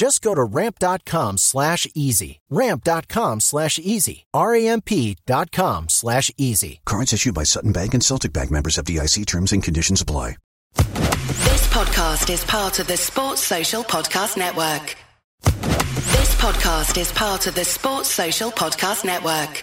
Just go to ramp.com slash easy. Ramp.com slash easy. R-A-M-P dot com slash easy. Cards issued by Sutton Bank and Celtic Bank members of FDIC terms and conditions apply. This podcast is part of the Sports Social Podcast Network. This podcast is part of the Sports Social Podcast Network.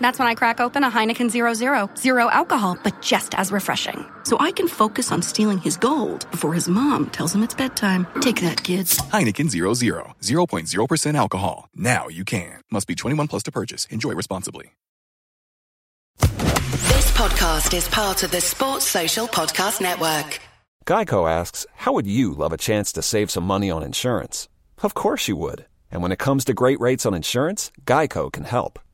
That's when I crack open a Heineken Zero Zero. Zero alcohol, but just as refreshing. So I can focus on stealing his gold before his mom tells him it's bedtime. Take that, kids. Heineken Zero Zero. 0.0% alcohol. Now you can. Must be 21 plus to purchase. Enjoy responsibly. This podcast is part of the Sports Social Podcast Network. Geico asks, How would you love a chance to save some money on insurance? Of course you would. And when it comes to great rates on insurance, Geico can help.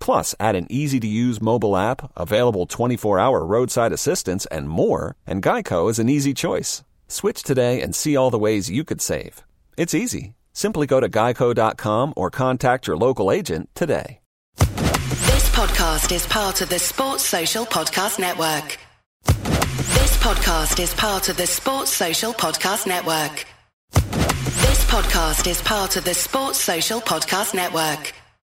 Plus, add an easy to use mobile app, available 24 hour roadside assistance, and more, and Geico is an easy choice. Switch today and see all the ways you could save. It's easy. Simply go to geico.com or contact your local agent today. This podcast is part of the Sports Social Podcast Network. This podcast is part of the Sports Social Podcast Network. This podcast is part of the Sports Social Podcast Network.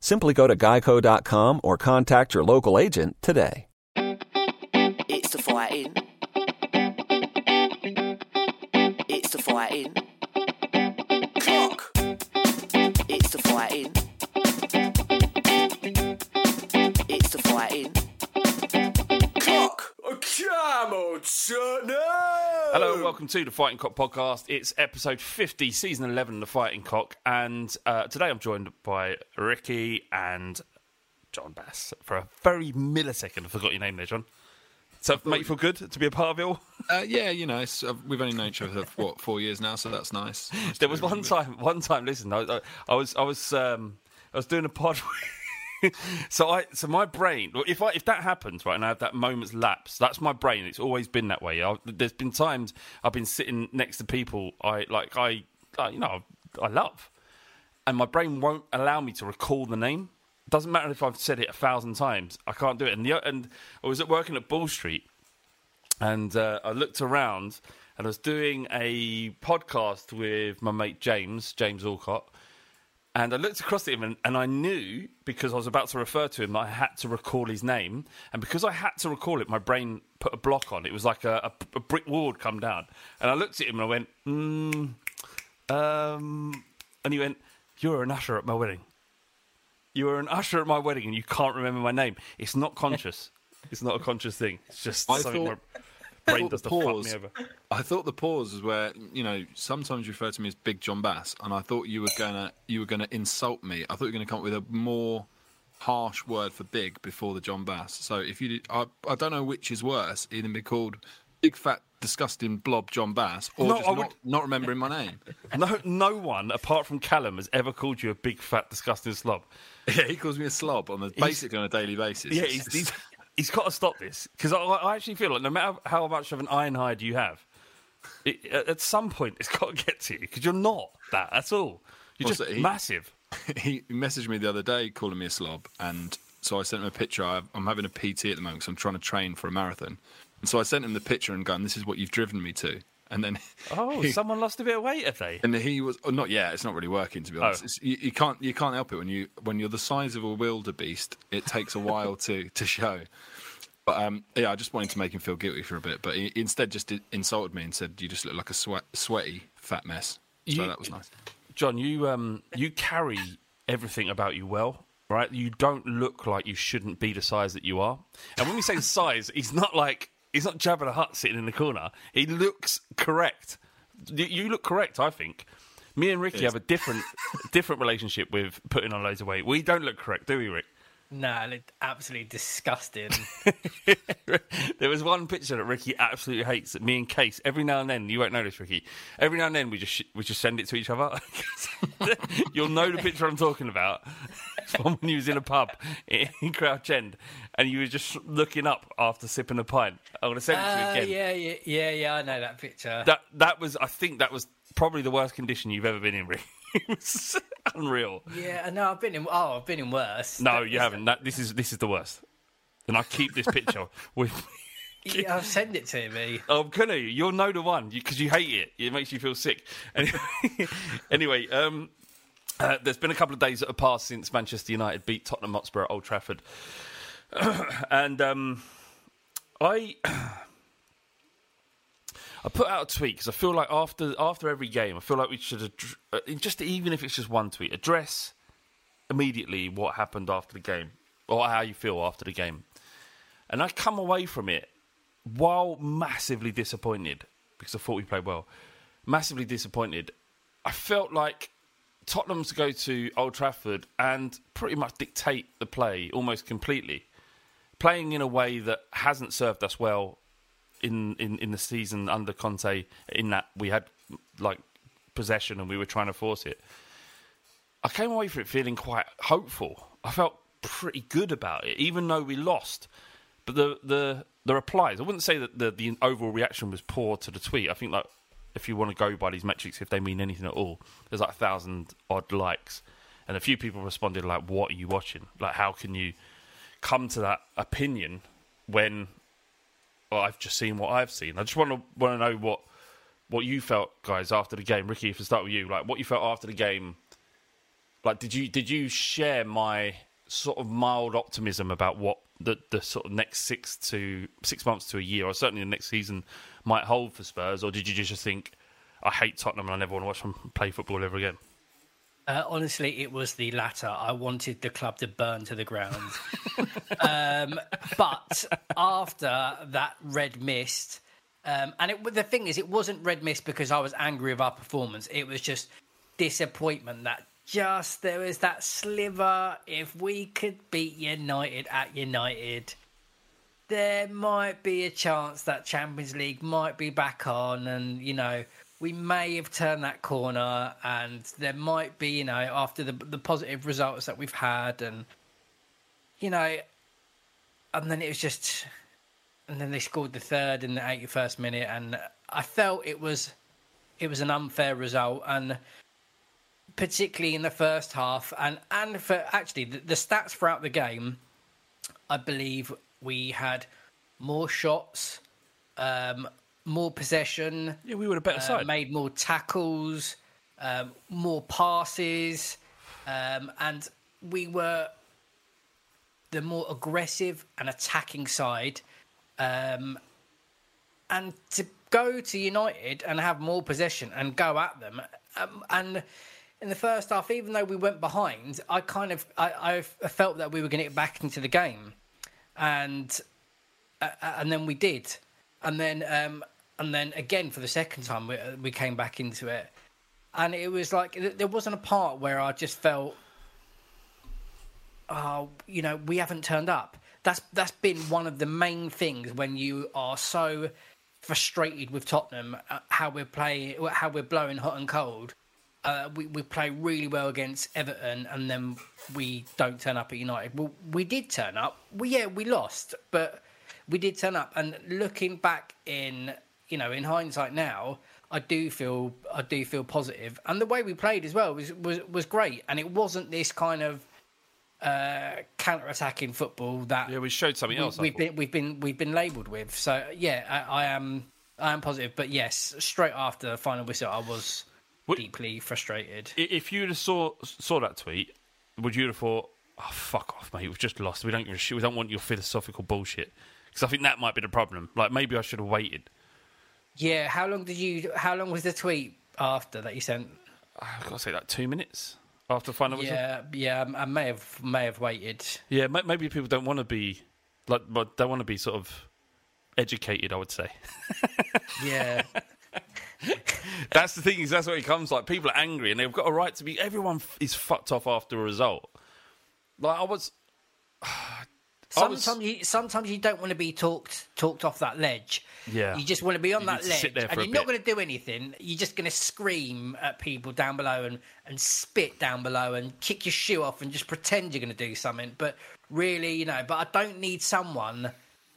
Simply go to geico.com or contact your local agent today. It's the fighting. It's the fighting. Cock. It's the fighting. It's the fighting. Cock. Come on, son. No. Hello and welcome to the Fighting Cock podcast. It's episode 50, season 11 of the Fighting Cock. And uh, today I'm joined by Ricky and John Bass. For a very millisecond, I forgot your name there, John. So, make you feel good to be a part of it all? Uh, yeah, you know, it's, uh, we've only known each other for what four years now, so that's nice. There was one time, one time. Listen, I, I, I was, I was, um, I was doing a pod. so I, so my brain. If I, if that happens, right, and I have that moment's lapse, that's my brain. It's always been that way. I, there's been times I've been sitting next to people I like, I, I, you know, I love, and my brain won't allow me to recall the name. Doesn't matter if I've said it a thousand times. I can't do it. And the, and I was at working at Bull Street, and uh, I looked around, and I was doing a podcast with my mate James, James Alcott. And I looked across at him and, and I knew because I was about to refer to him that I had to recall his name. And because I had to recall it, my brain put a block on. It was like a, a, a brick wall had come down. And I looked at him and I went, mm, um, and he went, You're an usher at my wedding. You were an usher at my wedding and you can't remember my name. It's not conscious. it's not a conscious thing. It's just I something thought- my brain does the to fuck pause- me over. I thought the pause was where you know sometimes you refer to me as Big John Bass, and I thought you were gonna you were gonna insult me. I thought you were gonna come up with a more harsh word for big before the John Bass. So if you did, I, I don't know which is worse, either be called Big Fat Disgusting Blob John Bass, or No, just not, would- not remembering my name. No, no one apart from Callum has ever called you a big, fat, disgusting slob. Yeah, he calls me a slob on the basically on a daily basis. Yeah, he's, he's, he's got to stop this because I, I actually feel like no matter how much of an iron hide you have, it, at some point it's got to get to you because you're not that at all. You're just he- massive. he messaged me the other day calling me a slob, and so I sent him a picture. I, I'm having a PT at the moment because I'm trying to train for a marathon, and so I sent him the picture and going, "This is what you've driven me to." And then, Oh, he, someone lost a bit of weight, have they? and he was oh, not yet. It's not really working to be honest. Oh. You, you can't you can't help it when you when you're the size of a wildebeest. It takes a while to to show. But um, yeah, I just wanted to make him feel guilty for a bit, but he instead just insulted me and said, "You just look like a sweat, sweaty fat mess." So You- that was nice. John, you um, you carry everything about you well, right? You don't look like you shouldn't be the size that you are. And when we say size, he's not like he's not Jabba the Hutt sitting in the corner. He looks correct. You, you look correct, I think. Me and Ricky have a different different relationship with putting on loads of weight. We don't look correct, do we, Rick? No, I looked absolutely disgusting. there was one picture that Ricky absolutely hates. That me and Case every now and then you won't notice Ricky. Every now and then we just sh- we just send it to each other. You'll know the picture I'm talking about. It's one when you was in a pub in Crouch End and you were just looking up after sipping a pint. I'm gonna send it to you Ah, again. yeah, yeah, yeah, yeah. I know that picture. That that was I think that was probably the worst condition you've ever been in, Rick. It was unreal. Yeah, know. I've been in. Oh, I've been in worse. No, you haven't. That, this is this is the worst. And I keep this picture with me. Yeah, send it to me. Oh, can you? You'll know the one because you, hate it. It makes you feel sick. Anyway, anyway um, uh, there's been a couple of days that have passed since Manchester United beat Tottenham Hotspur at Old Trafford, and um, I. I put out a tweet because I feel like after after every game, I feel like we should addr- uh, just even if it's just one tweet, address immediately what happened after the game or how you feel after the game. And I come away from it while massively disappointed because I thought we played well. Massively disappointed. I felt like Tottenham to go to Old Trafford and pretty much dictate the play almost completely, playing in a way that hasn't served us well in, in, in the season under Conte. In that we had like possession and we were trying to force it. I came away from it feeling quite hopeful. I felt pretty good about it, even though we lost. But the the the replies, I wouldn't say that the the overall reaction was poor to the tweet. I think like if you want to go by these metrics, if they mean anything at all, there's like a thousand odd likes, and a few people responded like, "What are you watching? Like, how can you come to that opinion when well, I've just seen what I've seen?" I just want to want to know what what you felt, guys, after the game. Ricky, if I start with you, like what you felt after the game. Like, did you did you share my sort of mild optimism about what the the sort of next six to six months to a year, or certainly the next season, might hold for Spurs, or did you just think, I hate Tottenham and I never want to watch them play football ever again? Uh, honestly, it was the latter. I wanted the club to burn to the ground. um, but after that red mist, um, and it, the thing is, it wasn't red mist because I was angry with our performance. It was just disappointment that just there was that sliver. If we could beat United at United, there might be a chance that Champions League might be back on, and you know we may have turned that corner, and there might be you know after the the positive results that we've had, and you know, and then it was just, and then they scored the third in the eighty first minute, and I felt it was it was an unfair result, and particularly in the first half, and and for actually the, the stats throughout the game, I believe we had more shots, um, more possession. Yeah, we were a better uh, side. Made more tackles, um, more passes, um, and we were the more aggressive and attacking side. Um, and to go to United and have more possession and go at them, um, and in the first half, even though we went behind, I kind of I, I felt that we were going to get back into the game, and uh, and then we did, and then um, and then again for the second time we we came back into it, and it was like there wasn't a part where I just felt, oh, you know, we haven't turned up. That's that's been one of the main things when you are so frustrated with Tottenham, uh, how we're playing, how we're blowing hot and cold uh, we, we play really well against Everton and then we don't turn up at United. Well, we did turn up. We, yeah, we lost, but we did turn up. And looking back in, you know, in hindsight now, I do feel I do feel positive. And the way we played as well was was, was great. And it wasn't this kind of uh, counter-attacking football that yeah we showed something else. I We've been we've been we've been labelled with. So yeah, I, I am I am positive. But yes, straight after the final whistle, I was deeply frustrated. If you'd have saw saw that tweet, would you have thought, "Oh fuck off, mate, we've just lost. We don't give a shit. We don't want your philosophical bullshit." Because I think that might be the problem. Like maybe I should have waited. Yeah, how long did you? How long was the tweet after that you sent? I've got to say, like two minutes after final whistle. Yeah, yeah, um, I may have may have waited. Yeah, maybe people don't want to be like, but they want to be sort of educated. I would say. Yeah, that's the thing. Is that's what it comes like. People are angry, and they've got a right to be. Everyone is fucked off after a result. Like I was. I was- sometimes you sometimes you don't want to be talked talked off that ledge. Yeah. you just want to be on You that ledge, and you're not going to do anything. You're just going to scream at people down below and and spit down below and kick your shoe off and just pretend you're going to do something. But really, you know, but I don't need someone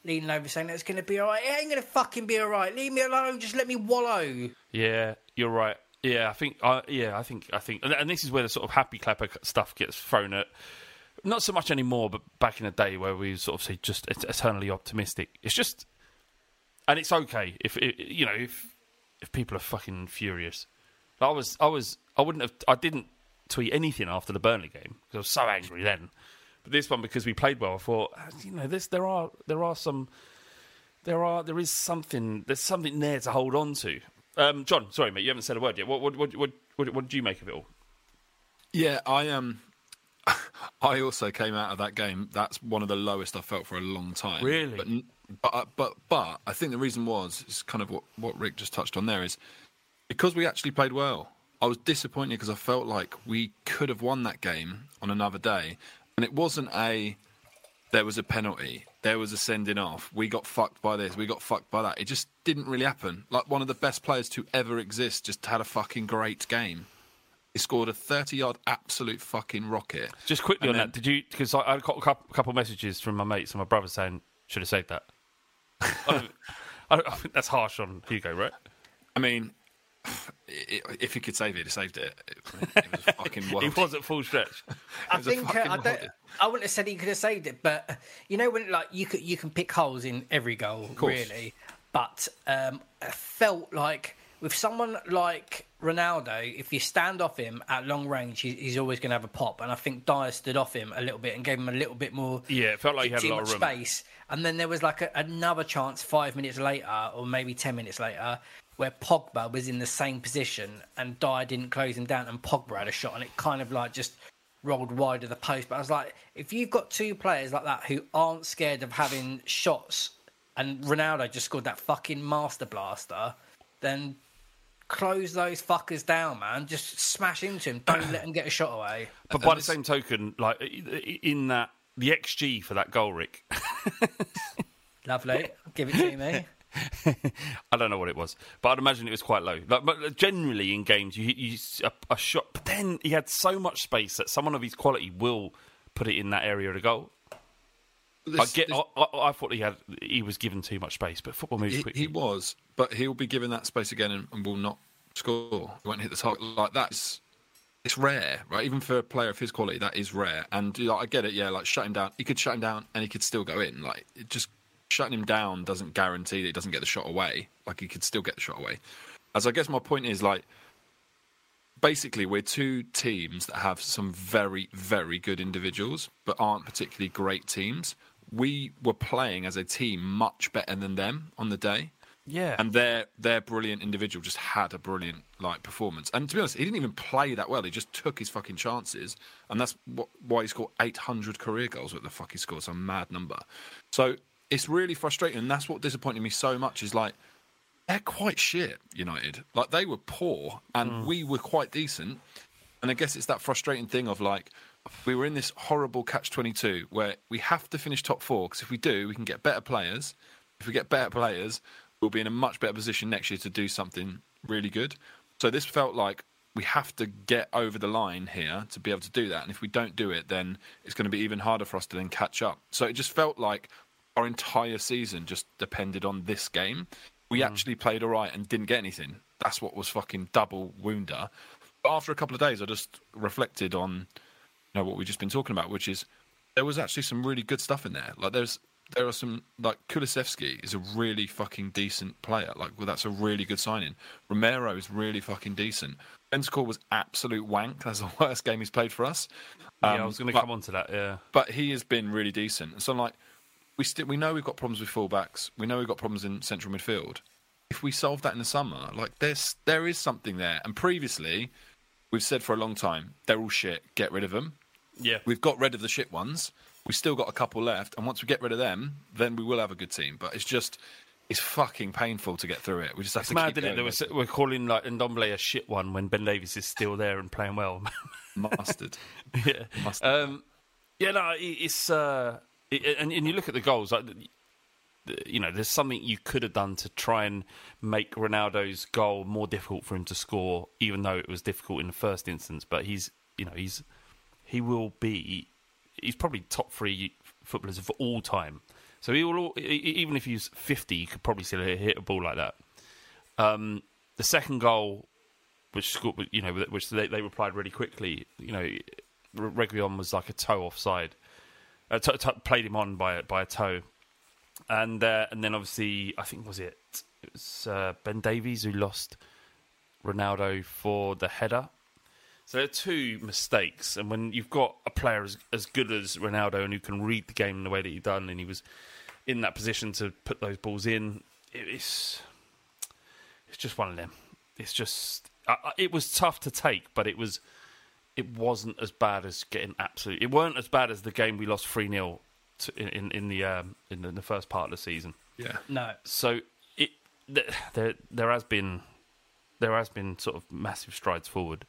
leaning over saying it's going to be all right. It ain't going to fucking be all right. Leave me alone. Just let me wallow. Yeah, you're right. Yeah, I think. Uh, yeah, I think. I think, and, and this is where the sort of happy clapper stuff gets thrown at. Not so much anymore, but back in the day where we sort of say just eternally optimistic. It's just, and it's okay if i you know if if people are fucking furious. I was, I was, I wouldn't have, I didn't tweet anything after the Burnley game because I was so angry then. But this one, because we played well, I thought, ah, you know, this there are there are some there are there is something there's something there to hold on to. Um, John, sorry mate, you haven't said a word yet. What what what what, what, what did you make of it all? Yeah, I um, I also came out of that game. That's one of the lowest I felt for a long time. Really? But but uh, but but I think the reason was is kind of what what Rick just touched on there is because we actually played well. I was disappointed because I felt like we could have won that game on another day, and it wasn't a there was a penalty, there was a sending off, we got fucked by this, we got fucked by that. It just didn't really happen. Like one of the best players to ever exist just had a fucking great game. He scored a 30 yard absolute fucking rocket. Just quickly And on then- that, did you? Because I, I got a couple, couple messages from my mates and my brother saying should have saved that. I, I, I think that's harsh on Hugo, right? I mean, i- i- if he could save it, he saved it. It, it was a fucking He world. was at full stretch. I think uh, I don't. holiday. I wouldn't have said he could have saved it, but you know when like you could you can pick holes in every goal, really. But um, I felt like with someone like Ronaldo, if you stand off him at long range, he, he's always going to have a pop. And I think Dier stood off him a little bit and gave him a little bit more. Yeah, it felt like he had a lot of room. space. And then there was like a, another chance five minutes later, or maybe ten minutes later, where Pogba was in the same position and Dier didn't close him down, and Pogba had a shot, and it kind of like just rolled wide of the post. But I was like, if you've got two players like that who aren't scared of having shots, and Ronaldo just scored that fucking master blaster, then close those fuckers down, man. Just smash into him. Don't let him get a shot away. But by the same token, like in that the XG for that goal, Rick, Lovely. Give it to me. I don't know what it was, but I'd imagine it was quite low. Like, but uh, generally in games, you, you a, a shot, but then he had so much space that someone of his quality will put it in that area of the goal. I get. this- I, I, I thought he had. He was given too much space, but football moves he, quickly. he was, but he'll be given that space again and, and will not score. He won't hit the target like that. It's, it's rare, right? Even for a player of his quality, that is rare. And you know, I get it. Yeah, like shut him down. He could shut him down, and he could still go in. Like it just shutting him down doesn't guarantee that he doesn't get the shot away. Like he could still get the shot away. As I guess my point is, like basically we're two teams that have some very very good individuals but aren't particularly great teams we were playing as a team much better than them on the day. Yeah. and their their brilliant individual just had a brilliant like performance. And to be honest he didn't even play that well. He just took his fucking chances. And that's what, why he scored 800 career goals what the fuck he scored. Some mad number. So it's really frustrating. And that's what disappointed me so much is like they're quite shit, United. Like they were poor and mm. we were quite decent. And I guess it's that frustrating thing of like we were in this horrible catch twenty two where we have to finish top four because if we do, we can get better players. If we get better players, we'll be in a much better position next year to do something really good. So this felt like we have to get over the line here to be able to do that. And if we don't do it, then it's going to be even harder for us to then catch up. So it just felt like our entire season just depended on this game. We mm. actually played all right and didn't get anything. That's what was fucking double wounder. But after a couple of days, I just reflected on know what we've just been talking about, which is there was actually some really good stuff in there. Like there's there are some like Kulusevski is a really fucking decent player. Like well, that's a really good signing. Romero is really fucking decent. Bentancur was absolute wank. That's the worst game he's played for us. yeah, I Um, was going to come on to that. Yeah. but he has been really decent. So, like, we still we know we've got problems with fullbacks. We know we've got problems in central midfield. If we solve that in the summer, like, there's there is something there. And previously, we've said for a long time they're all shit. Get rid of them. Yeah. We've got rid of the shit ones. We've still got a couple left, and once we get rid of them, then we will have a good team. But it's just. It's fucking painful to get through it. We just have It's to mad, keep isn't it? we're calling like Ndombele a shit one when Ben Davies is still there and playing well. mustard. yeah. Um, yeah, no, it's uh, it, and, and you look at the goals, like you know, there's something you could have done to try and make Ronaldo's goal more difficult for him to score, even though it was difficult in the first instance. But he's, you know, he's he will be, he's probably top three footballers of all time. So he will, even if he's 50, you could probably still hit a ball like that. Um, the second goal, which you know, which they, they replied really quickly. You know, Reguilon was like a toe offside, uh, t- t- played him on by by a toe, and uh, and then obviously I think was it it was uh, Ben Davies who lost Ronaldo for the header. So there are two mistakes, and when you've got a player as, as good as Ronaldo and who can read the game in the way that he done, and he was in that position to put those balls in, it, it's it's just one of them. It's just uh, it was tough to take, but it was it wasn't as bad as getting absolute. It weren't as bad as the game we lost three 0 in, in in the um, in the, in the first part of the season. Yeah. No. So it th- there there has been there has been sort of massive strides forward.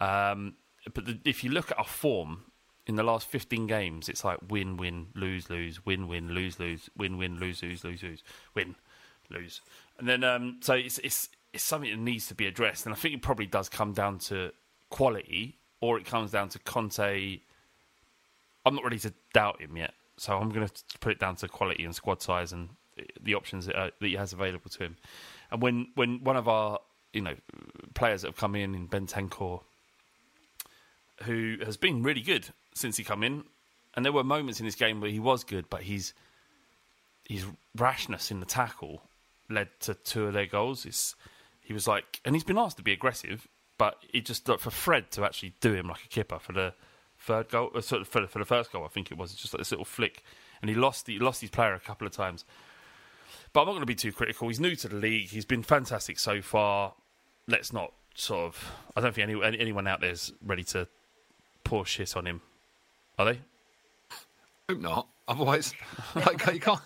Um, but the, if you look at our form in the last 15 games, it's like win, win, lose, lose, win, win, lose, lose, win, win, lose, lose, lose, lose, win, lose. And then, um, so it's, it's, it's something that needs to be addressed. And I think it probably does come down to quality or it comes down to Conte. I'm not ready to doubt him yet. So I'm going to put it down to quality and squad size and the options that, uh, that he has available to him. And when, when one of our you know players that have come in in Bentancur, who has been really good since he come in, and there were moments in this game where he was good, but his his rashness in the tackle led to two of their goals. It's, he was like, and he's been asked to be aggressive, but it just like, for Fred to actually do him like a kipper for the third goal, uh, sort of for, for the first goal, I think it was just like this little flick, and he lost he lost his player a couple of times. But I'm not going to be too critical. He's new to the league. He's been fantastic so far. Let's not sort of. I don't think any, anyone out there is ready to pour shit on him. Are they? Hope not. Otherwise, like you can't.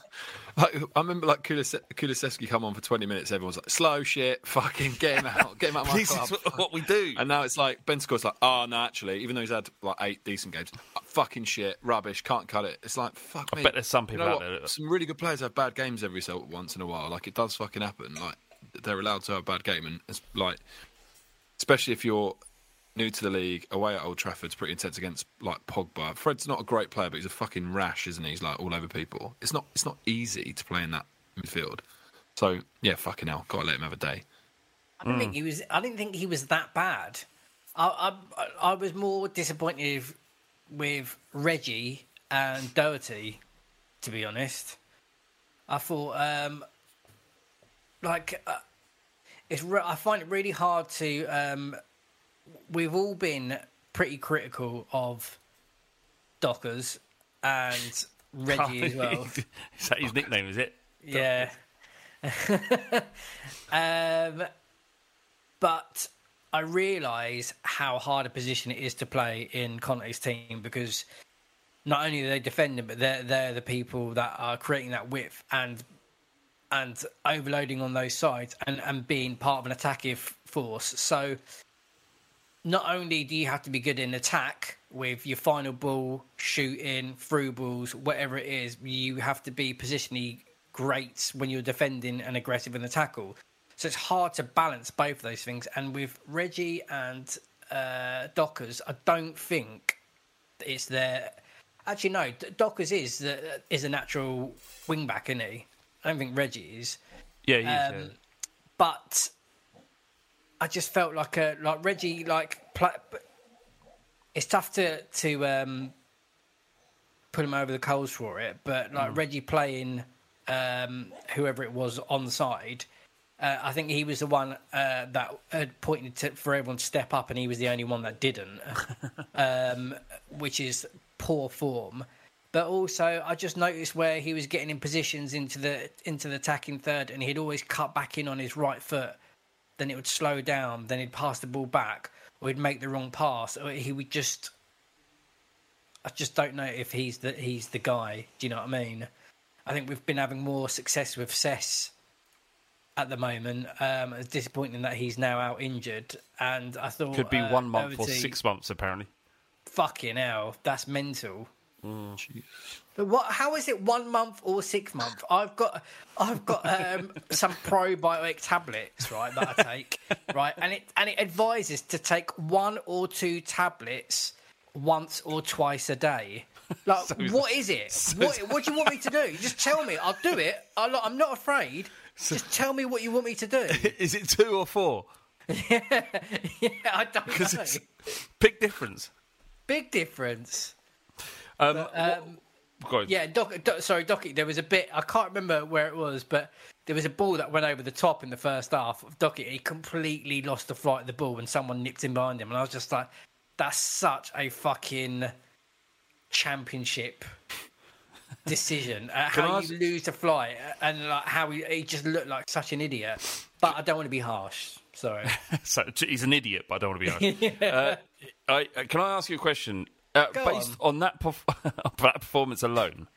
Like, I remember like Kulis- Kulusevski come on for 20 minutes. Everyone's like, slow shit, fucking get him out, get him out of my This club. is what we do. And now it's like Ben Score's like, oh no, actually, even though he's had like eight decent games, uh, fucking shit, rubbish, can't cut it. It's like fuck I me. bet there's some You people know out what? there that- Some really good players have bad games every so once in a while. Like it does fucking happen. Like they're allowed to have a bad game, and it's like, especially if you're new to the league, away at Old Trafford's pretty intense against like Pogba. Fred's not a great player, but he's a fucking rash, isn't he? He's like all over people. It's not. It's not easy to play in that midfield. So yeah, fucking hell, gotta let him have a day. I didn't think he was. I didn't think he was that bad. I I, I was more disappointed with Reggie and Doherty, to be honest. I thought, um, like, uh, it's. Re- I find it really hard to. Um, we've all been pretty critical of Dockers and Reggie as well. is that his nickname? Is it? Yeah. um, but I realise how hard a position it is to play in Conte's team because not only are they defending, but they're they're the people that are creating that width and and overloading on those sides and, and being part of an attacking force. So not only do you have to be good in attack with your final ball, shooting, through balls, whatever it is, you have to be positionally great when you're defending and aggressive in the tackle. So it's hard to balance both of those things. And with Reggie and uh, Dockers, I don't think it's their. Actually, no. Dockers is the, is a natural wing back, isn't he? I don't think Reggie is. Yeah, he is. Um, yeah. But I just felt like a like Reggie like pla it's tough to to um, put him over the coals for it, but like Mm. Reggie playing um, whoever it was on the side. Uh, I think he was the one uh, that had pointed to, for everyone to step up, and he was the only one that didn't, um, which is poor form. But also, I just noticed where he was getting in positions into the into the attacking third, and he'd always cut back in on his right foot. Then it would slow down. Then he'd pass the ball back, or he'd make the wrong pass, or he would just. I just don't know if he's the he's the guy. Do you know what I mean? I think we've been having more success with Cess at the moment. Um, it's disappointing that he's now out injured, and I thought Could be uh, one month or six months, apparently. Fucking hell, that's mental. Mm. But what? How is it one month or six months? I've got, I've got um, some probiotic tablets, right, that I take, right, and it and it advises to take one or two tablets once or twice a day. Like, So- what is it? so- what, what do you want me to do? Just tell me. I'll do it. I'll, I'm not afraid. Just tell me what you want me to do. is it two or four? yeah, I don't know. it's big difference. Big difference. Um, But, um, on. Yeah, Doc, Doc, sorry, Docky. There was a bit I can't remember where it was, but there was a ball that went over the top in the first half of Docky. He completely lost the flight of the ball, and someone nipped him behind him, and I was just like, "That's such a fucking championship decision. Uh, how ask- you lose the flight, and like how he, he just looked like such an idiot." But I don't want to be harsh. Sorry. so he's an idiot, but I don't want to be honest. uh, I, uh, can I ask you a question? Uh, based on, that, perf- that performance alone,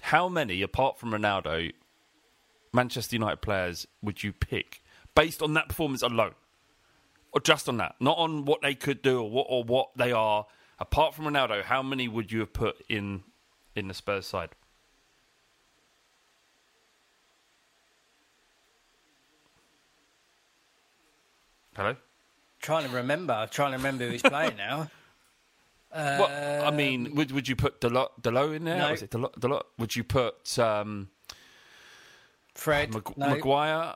how many, apart from Ronaldo, Manchester United players would you pick based on that performance alone, or just on that, not on what they could do or what or what they are? Apart from Ronaldo, how many would you have put in in the Spurs side? Hello. Trying to remember. I'm trying to remember who's playing now. Well, I mean, would would you put Dalot, Dalot in there? No. Was it Dalot, Dalot? Would you put um, Fred? Mag- no. Maguire?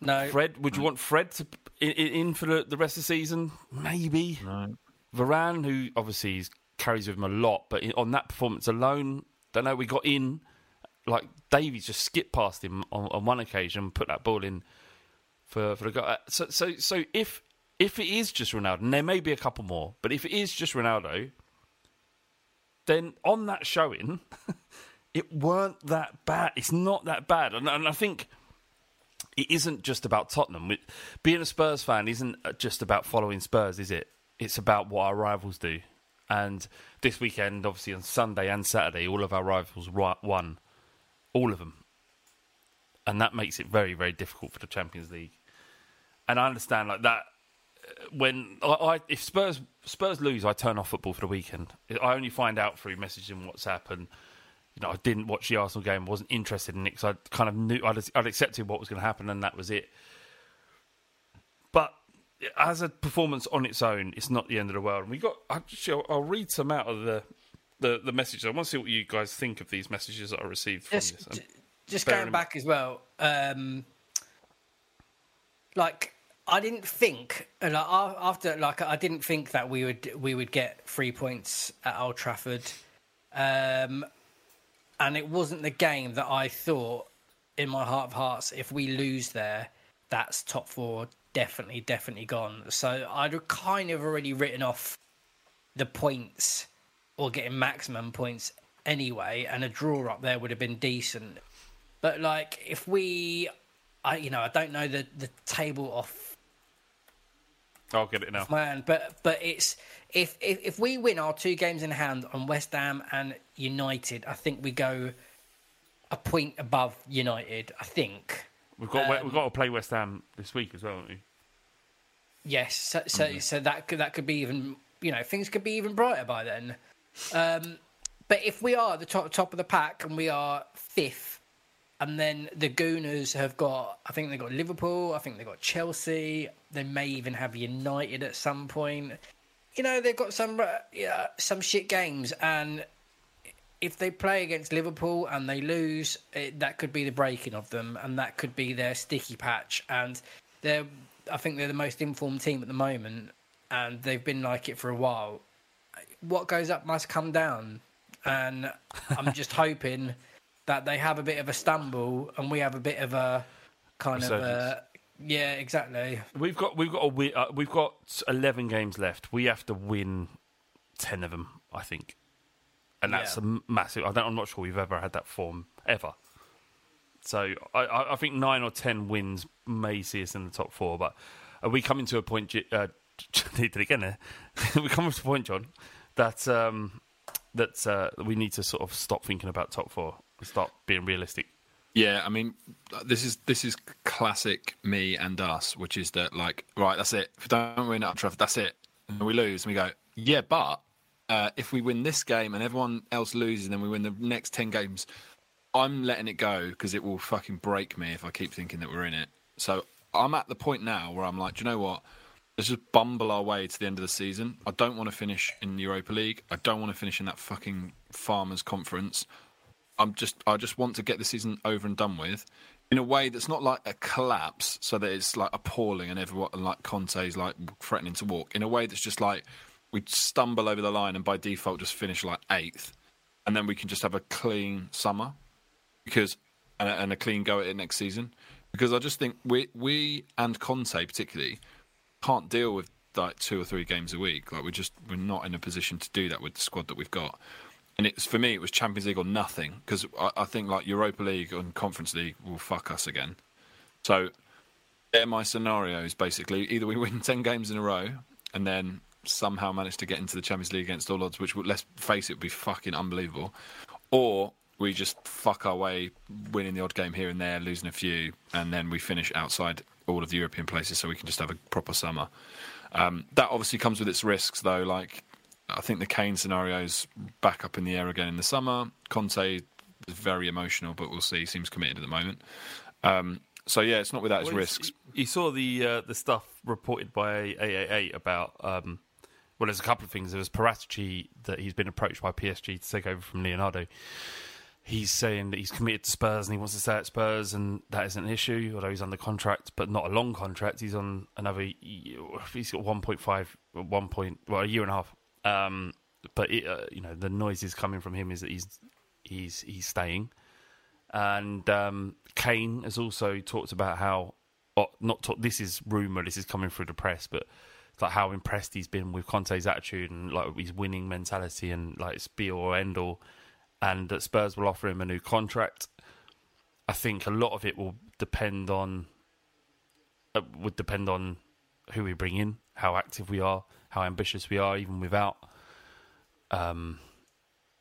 No. Fred? Would you want Fred to in, in for the, the rest of the season? Maybe. No. Varane, who obviously he's, carries with him a lot, but on that performance alone, don't know. We got in like Davies just skipped past him on, on one occasion, and put that ball in for for the guy. So so so if if it is just Ronaldo, and there may be a couple more, but if it is just Ronaldo, then on that showing, it weren't that bad. It's not that bad, and, and I think it isn't just about Tottenham. Being a Spurs fan isn't just about following Spurs, is it? It's about what our rivals do. And this weekend, obviously on Sunday and Saturday, all of our rivals won, all of them, and that makes it very, very difficult for the Champions League. And I understand like that uh, when I, I if Spurs Spurs lose, I turn off football for the weekend. I only find out through messaging WhatsApp, and you know I didn't watch the Arsenal game, wasn't interested in it because I kind of knew I'd, I'd accepted what was going to happen, and that was it. But as a performance on its own, it's not the end of the world. And we got. Actually, I'll, I'll read some out of the the, the messages. I want to see what you guys think of these messages that I received from Just, this. Just going back as well. Um, like I didn't think, like after, like I didn't think that we would we would get three points at Old Trafford, um, and it wasn't the game that I thought in my heart of hearts. If we lose there, that's top four definitely, definitely gone. So I'd kind of already written off the points or getting maximum points anyway, and a draw up there would have been decent. But like, if we, I you know, I don't know the the table off I'll get it now. my hand, but but it's if, if if we win our two games in hand on West Ham and United, I think we go a point above United. I think. We've got Um, we've got to play West Ham this week as well, haven't we? Yes, so so, so that could that could be even you know things could be even brighter by then. Um, but if we are the top top of the pack and we are fifth, and then the Gooners have got I think they've got Liverpool, I think they've got Chelsea, they may even have United at some point. You know they've got some uh, yeah, some shit games, and if they play against Liverpool and they lose, it, that could be the breaking of them, and that could be their sticky patch. And they're, I think they're the most informed team at the moment, and they've been like it for a while. What goes up must come down, and I'm just hoping that they have a bit of a stumble and we have a bit of a kind of a Resurgence. Yeah, exactly. We've got we've got a wi- uh, we've got eleven games left. We have to win ten of them, I think, and that's Yeah. a massive. I don't, I'm not sure we've ever had that form ever. So I, I, think nine or ten wins may see us in the top four. But are we coming to a point? Uh, did it again? There. we come to a point, John, that um, that uh, we need to sort of stop thinking about top four and start being realistic. Yeah, I mean, this is this is classic me and us, which is that like, right, that's it. If we don't win at Trafford, that's it, and we lose, and we go, yeah, but uh, if we win this game and everyone else loses, and then we win the next ten games, I'm letting it go because it will fucking break me if I keep thinking that we're in it. So I'm at the point now where I'm like, do you know what? Let's just bumble our way to the end of the season. I don't want to finish in the Europa League. I don't want to finish in that fucking Farmers Conference. I'm just I just want to get the season over and done with in a way that's not like a collapse, so that it's like appalling and everyone and like Conte's like threatening to walk. In a way that's just like we stumble over the line and by default just finish like eighth, and then we can just have a clean summer because and a, and a clean go at it next season. Because I just think we we and Conte particularly can't deal with like two or three games a week. Like we're just we're not in a position to do that with the squad that we've got. And it's for me, it was Champions League or nothing because I, I think like Europa League and Conference League will fuck us again. So They're my scenarios, basically. Either we win 10 games in a row and then somehow manage to get into the Champions League against all odds, which, let's face it, would be fucking unbelievable. Or we just fuck our way, winning the odd game here and there, losing a few, and then we finish outside all of the European places so we can just have a proper summer. Um, that obviously comes with its risks, though. Like, I think the Kane scenario's back up in the air again in the summer. Conte is very emotional, but we'll see. He seems committed at the moment. Um, so yeah, it's not without its Well, it's- risks. You saw the uh, the stuff reported by AAA about. Um, well, there's a couple of things. There was Paratici that he's been approached by PSG to take over from Leonardo. He's saying that he's committed to Spurs and he wants to stay at Spurs, and that isn't an issue. Although he's under contract, but not a long contract. He's on another. He's got 1.5, 1 point, well, a year and a half. Um, but it, uh, you know, the noises coming from him is that he's he's he's staying. And um, Kane has also talked about how, oh, not talk, this is rumor, this is coming through the press, but like how impressed he's been with Conte's attitude and like his winning mentality and like it's be or end all, and that Spurs will offer him a new contract. I think a lot of it will depend on uh, would depend on who we bring in, how active we are, how ambitious we are, even without um,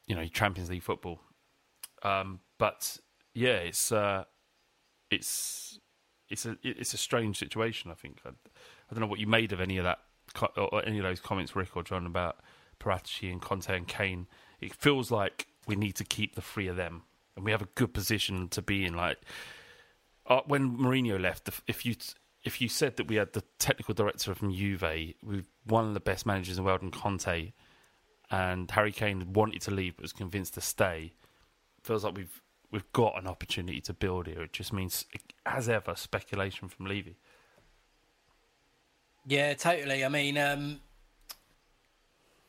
you know Champions League football. Um, but yeah, it's uh, it's it's a it's a strange situation. I think I, I don't know what you made of any of that or any of those comments, Rick or John, about Paratici and Conte and Kane. It feels like we need to keep the three of them, and we have a good position to be in. Like uh, when Mourinho left, if- you if you said that we had the technical director from Juve, with one of the best managers in the world, in Conte, and Harry Kane wanted to leave but was convinced to stay, feels like we've we've got an opportunity to build here. It just means, as ever, speculation from Levy. Yeah, totally. I mean, um,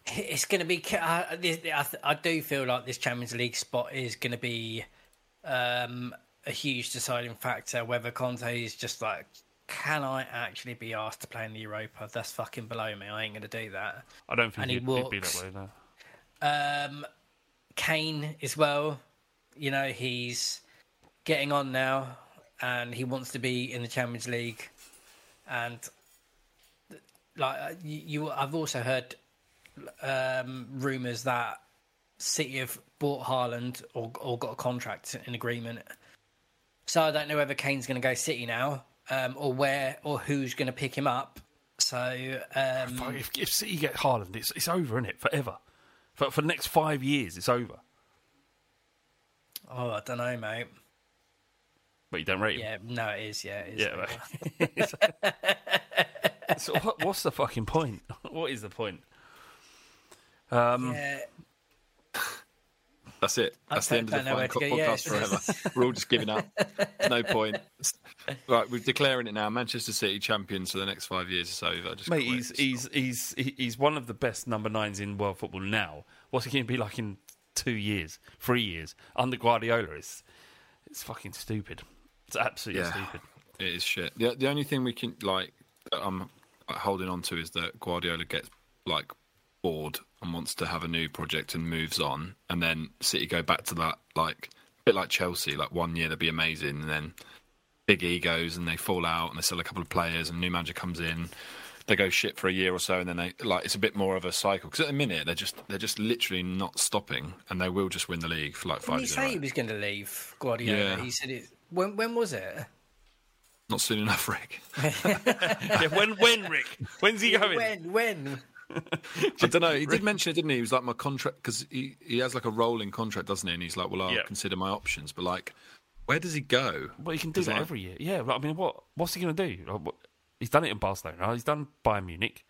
it's going to be. I, I, I do feel like this Champions League spot is going to be um, a huge deciding factor. Whether Conte is just like, can I actually be asked to play in the Europa? That's fucking below me. I ain't going to do that. I don't think And he he'd, he'd be that way. No. Um, Kane as well. You know, he's getting on now, and he wants to be in the Champions League. And like uh, you, you I've also heard um, rumors that City have bought Haaland or or got a contract in agreement. So I don't know whether Kane's going to go City now, um, or where or who's going to pick him up. So um, if, if City get Haaland, it's it's over, isn't it? Forever. For for the next five years, it's over. oh, I don't know, mate. But you don't rate him. Yeah, no, it is. Yeah, it is. Yeah, right. so what, what's the fucking point? What is the point? Um, Yeah. That's it. That's the end of the don't Fine to podcast yeah. forever. We're all just giving up. No point. Right, we're declaring it now. Manchester City champions for the next five years or so. I just Mate, he's he's he's he's one of the best number nines in world football now. What's he going to be like in two years, three years under Guardiola? It's it's fucking stupid. It's absolutely Yeah. stupid. It is shit. The the only thing we can like that I'm holding on to is that Guardiola gets like bored and wants to have a new project and moves on, and then City go back to that like a bit like Chelsea. Like one year they'll be amazing, and then big egos and they fall out and they sell a couple of players and a new manager comes in. They go shit for a year or so, and then they like it's a bit more of a cycle. Because at the minute they're just they're just literally not stopping, and they will just win the league for like Didn't five he years. in a say row. he was going to leave Guardiola? Yeah. He said it. When when was it? Not soon enough, Rick. yeah, when when Rick? When's he going? When when? I don't know. He did mention it, didn't he? He was like my contract because he, he has like a rolling contract, doesn't he? And he's like, well, I'll Yeah. consider my options. But like, where does he go? Well, he can do that like, every year. Yeah, but I mean, what what's he going to do? Like, what- He's done it in Barcelona. He's done Bayern Munich.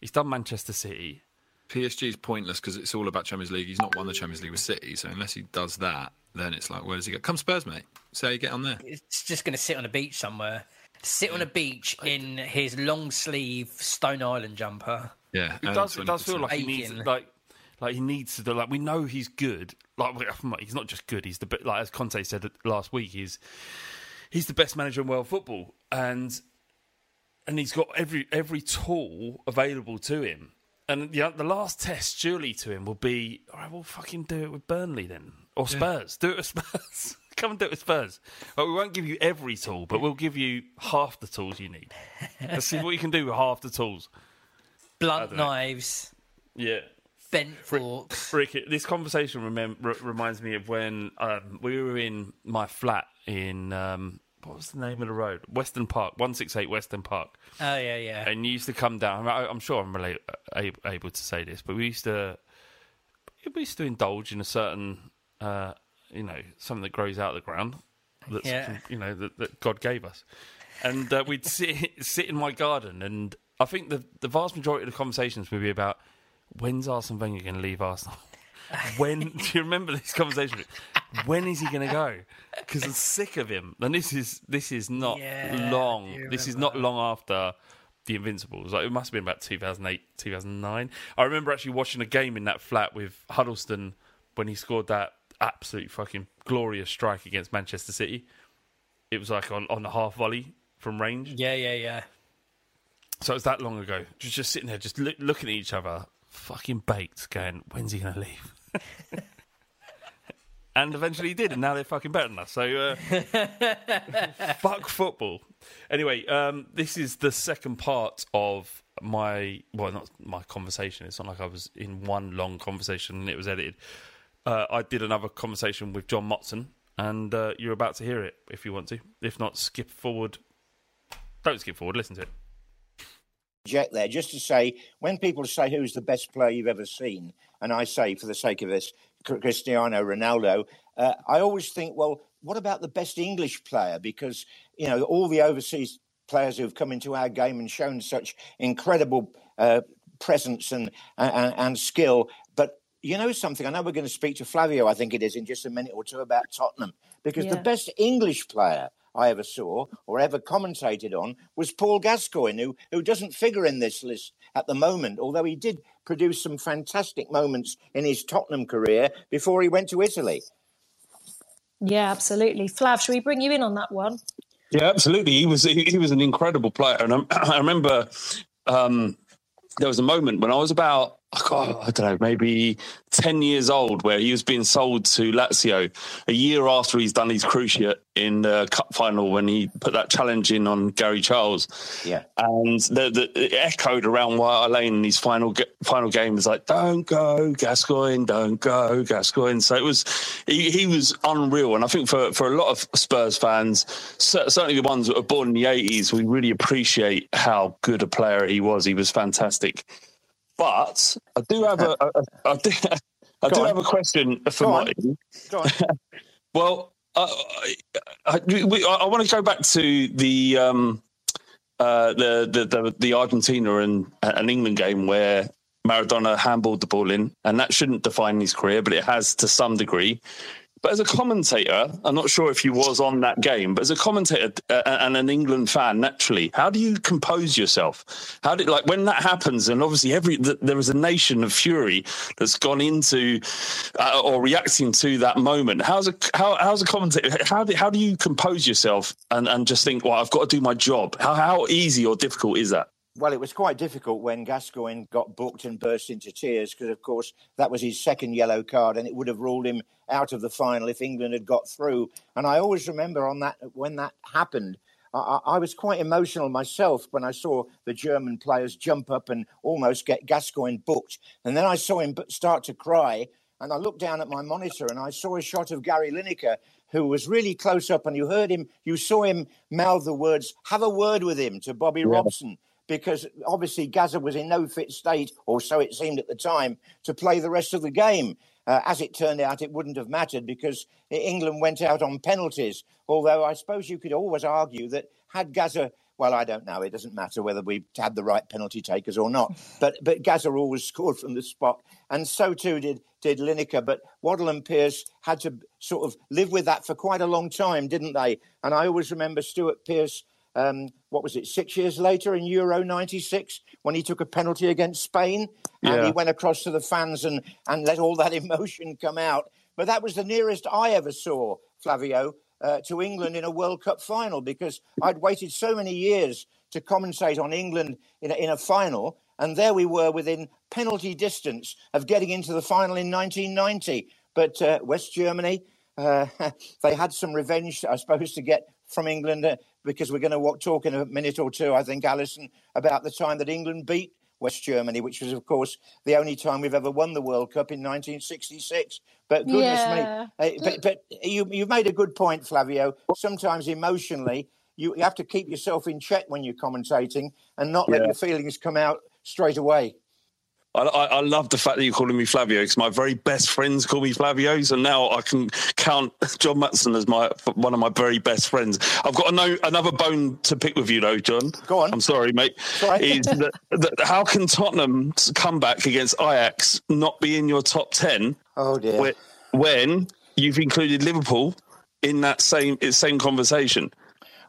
He's done Manchester City. PSG's pointless because it's all about Champions League. He's not won the Champions League with City, so unless he does that, then it's like, where does he go? Come Spurs, mate. See how you get on there. It's just going to sit on a beach somewhere. Sit on a beach in his long sleeve Stone Island jumper. Yeah, It earn does. It does feel like he needs like like he needs to do like we know he's good. Like he's not just good. He's the be- like as Conte said last week. He's he's the best manager in world football, and and he's got every every tool available to him. And the the last test surely to him will be all right. will fucking do it with Burnley then, or Spurs. Do it with Spurs come and do it with Spurs. But we won't give you every tool, but we'll give you half the tools you need. Let's see what you can do with half the tools. Blunt knives, Yeah. bent forks. Rick, this conversation remem- r- reminds me of when um, we were in my flat in um, what was the name of the road? Western Park, one six eight Western Park. Oh yeah, yeah. And you used to come down. I, I'm sure I'm relate, able, able to say this, but we used to we used to indulge in a certain, uh, you know, something that grows out of the ground. That's Yeah. you know that, that God gave us, and uh, we'd sit sit in my garden, and I think the the vast majority of the conversations will be about when's Arsene Wenger going to leave Arsenal. When do you remember this conversation? When is he going to go? Because I'm sick of him. And this is this is not Yeah, long. This is not long after the Invincibles. Like it must have been about 2008, 2009. I remember actually watching a game in that flat with Huddlestone when he scored that absolute fucking glorious strike against Manchester City. It was like on on the half volley from range. Yeah, yeah, yeah. So it was that long ago. Just just sitting there, just look, looking at each other, fucking baked, going, "When's he going to leave?" and eventually he did, and now they're fucking better than us. So uh, fuck football. Anyway, um, this is the second part of my well, not my conversation. It's not like I was in one long conversation and it was edited. Uh, I did another conversation with John Motson, and uh, you're about to hear it if you want to. If not, skip forward. Don't skip forward. Listen to it. There, just to say, when people say who's the best player you've ever seen, and I say, for the sake of this, Cristiano Ronaldo, uh, I always think, well, what about the best English player? Because, you know, all the overseas players who've come into our game and shown such incredible uh, presence and, and, and skill. But you know something? I know we're going to speak to Flavio, I think it is, in just a minute or two about Tottenham, because the best English player I ever saw or ever commentated on was Paul Gascoigne, who, who doesn't figure in this list at the moment, although he did produce some fantastic moments in his Tottenham career before he went to Italy. Yeah, absolutely. Flav, should we bring you in on that one? Yeah, absolutely. He was he, he was an incredible player, and I'm, I remember um, there was a moment when I was about God, I don't know, maybe ten years old, where he was being sold to Lazio a year after he's done his cruciate in the cup final when he put that challenge in on Gary Charles. Yeah, and the, the it echoed around White Lane in his final final game was like, "Don't go, Gascoigne, don't go, Gascoigne." So it was he, he was unreal, and I think for for a lot of Spurs fans, certainly the ones that were born in the eighties, we really appreciate how good a player he was. He was fantastic. But I do have a, a, I do, I do on. have a question for Go. Martin. Go on. Well, uh, I, we, I, I want to go back to the um, uh, the, the the the Argentina and and England game where Maradona handballed the ball in, and that shouldn't define his career, but it has to some degree. But as a commentator, I'm not sure if he was on that game, but as a commentator uh, and an England fan, naturally, how do you compose yourself? How did like when that happens, and obviously every th- there is a nation of fury that's gone into uh, or reacting to that moment. How's a how, how's a commentator? How do how do you compose yourself and, and just think, well, I've got to do my job? How how easy or difficult is that? Well, it was quite difficult when Gascoigne got booked and burst into tears because, of course, that was his second yellow card, and it would have ruled him out of the final if England had got through. And I always remember on that when that happened, I, I was quite emotional myself when I saw the German players jump up and almost get Gascoigne booked, and then I saw him start to cry. And I looked down at my monitor and I saw a shot of Gary Lineker, who was really close up, and you heard him, you saw him mouth the words, "Have a word with him" to Bobby Yeah. Robson because obviously Gaza was in no fit state, or so it seemed at the time, to play the rest of the game. Uh, as it turned out, it wouldn't have mattered because England went out on penalties. Although I suppose you could always argue that had Gaza, well, I don't know, it doesn't matter whether we had the right penalty takers or not, but but Gaza always scored from the spot, and so too did did Lineker. But Waddle and Pearce had to sort of live with that for quite a long time, didn't they? And I always remember Stuart Pearce um, what was it, six years later in Euro 96 when he took a penalty against Spain and Yeah. he went across to the fans and, and let all that emotion come out. But that was the nearest I ever saw, Flavio, uh, to England in a World Cup final because I'd waited so many years to commentate on England in a, in a final. And there we were within penalty distance of getting into the final in 1990. But uh, West Germany uh, they had some revenge, I suppose, to get from England uh, because we're going to walk, talk in a minute or two, I think, Alison, about the time that England beat West Germany, which was, of course, the only time we've ever won the World Cup in 1966. But goodness Yeah. me, uh, but, but you, you've made a good point, Flavio. Sometimes emotionally, you, you have to keep yourself in check when you're commentating and not let Yeah. your feelings come out straight away. I, I, I love the fact that you're calling me Flavio because my very best friends call me Flavios, and now I can count John Motson as my one of my very best friends. I've got a no, another bone to pick with you, though, John. Go on. I'm sorry, mate. Is that, that how can Tottenham's comeback against Ajax not be in your top ten? Oh dear. When, when you've included Liverpool in that same same conversation?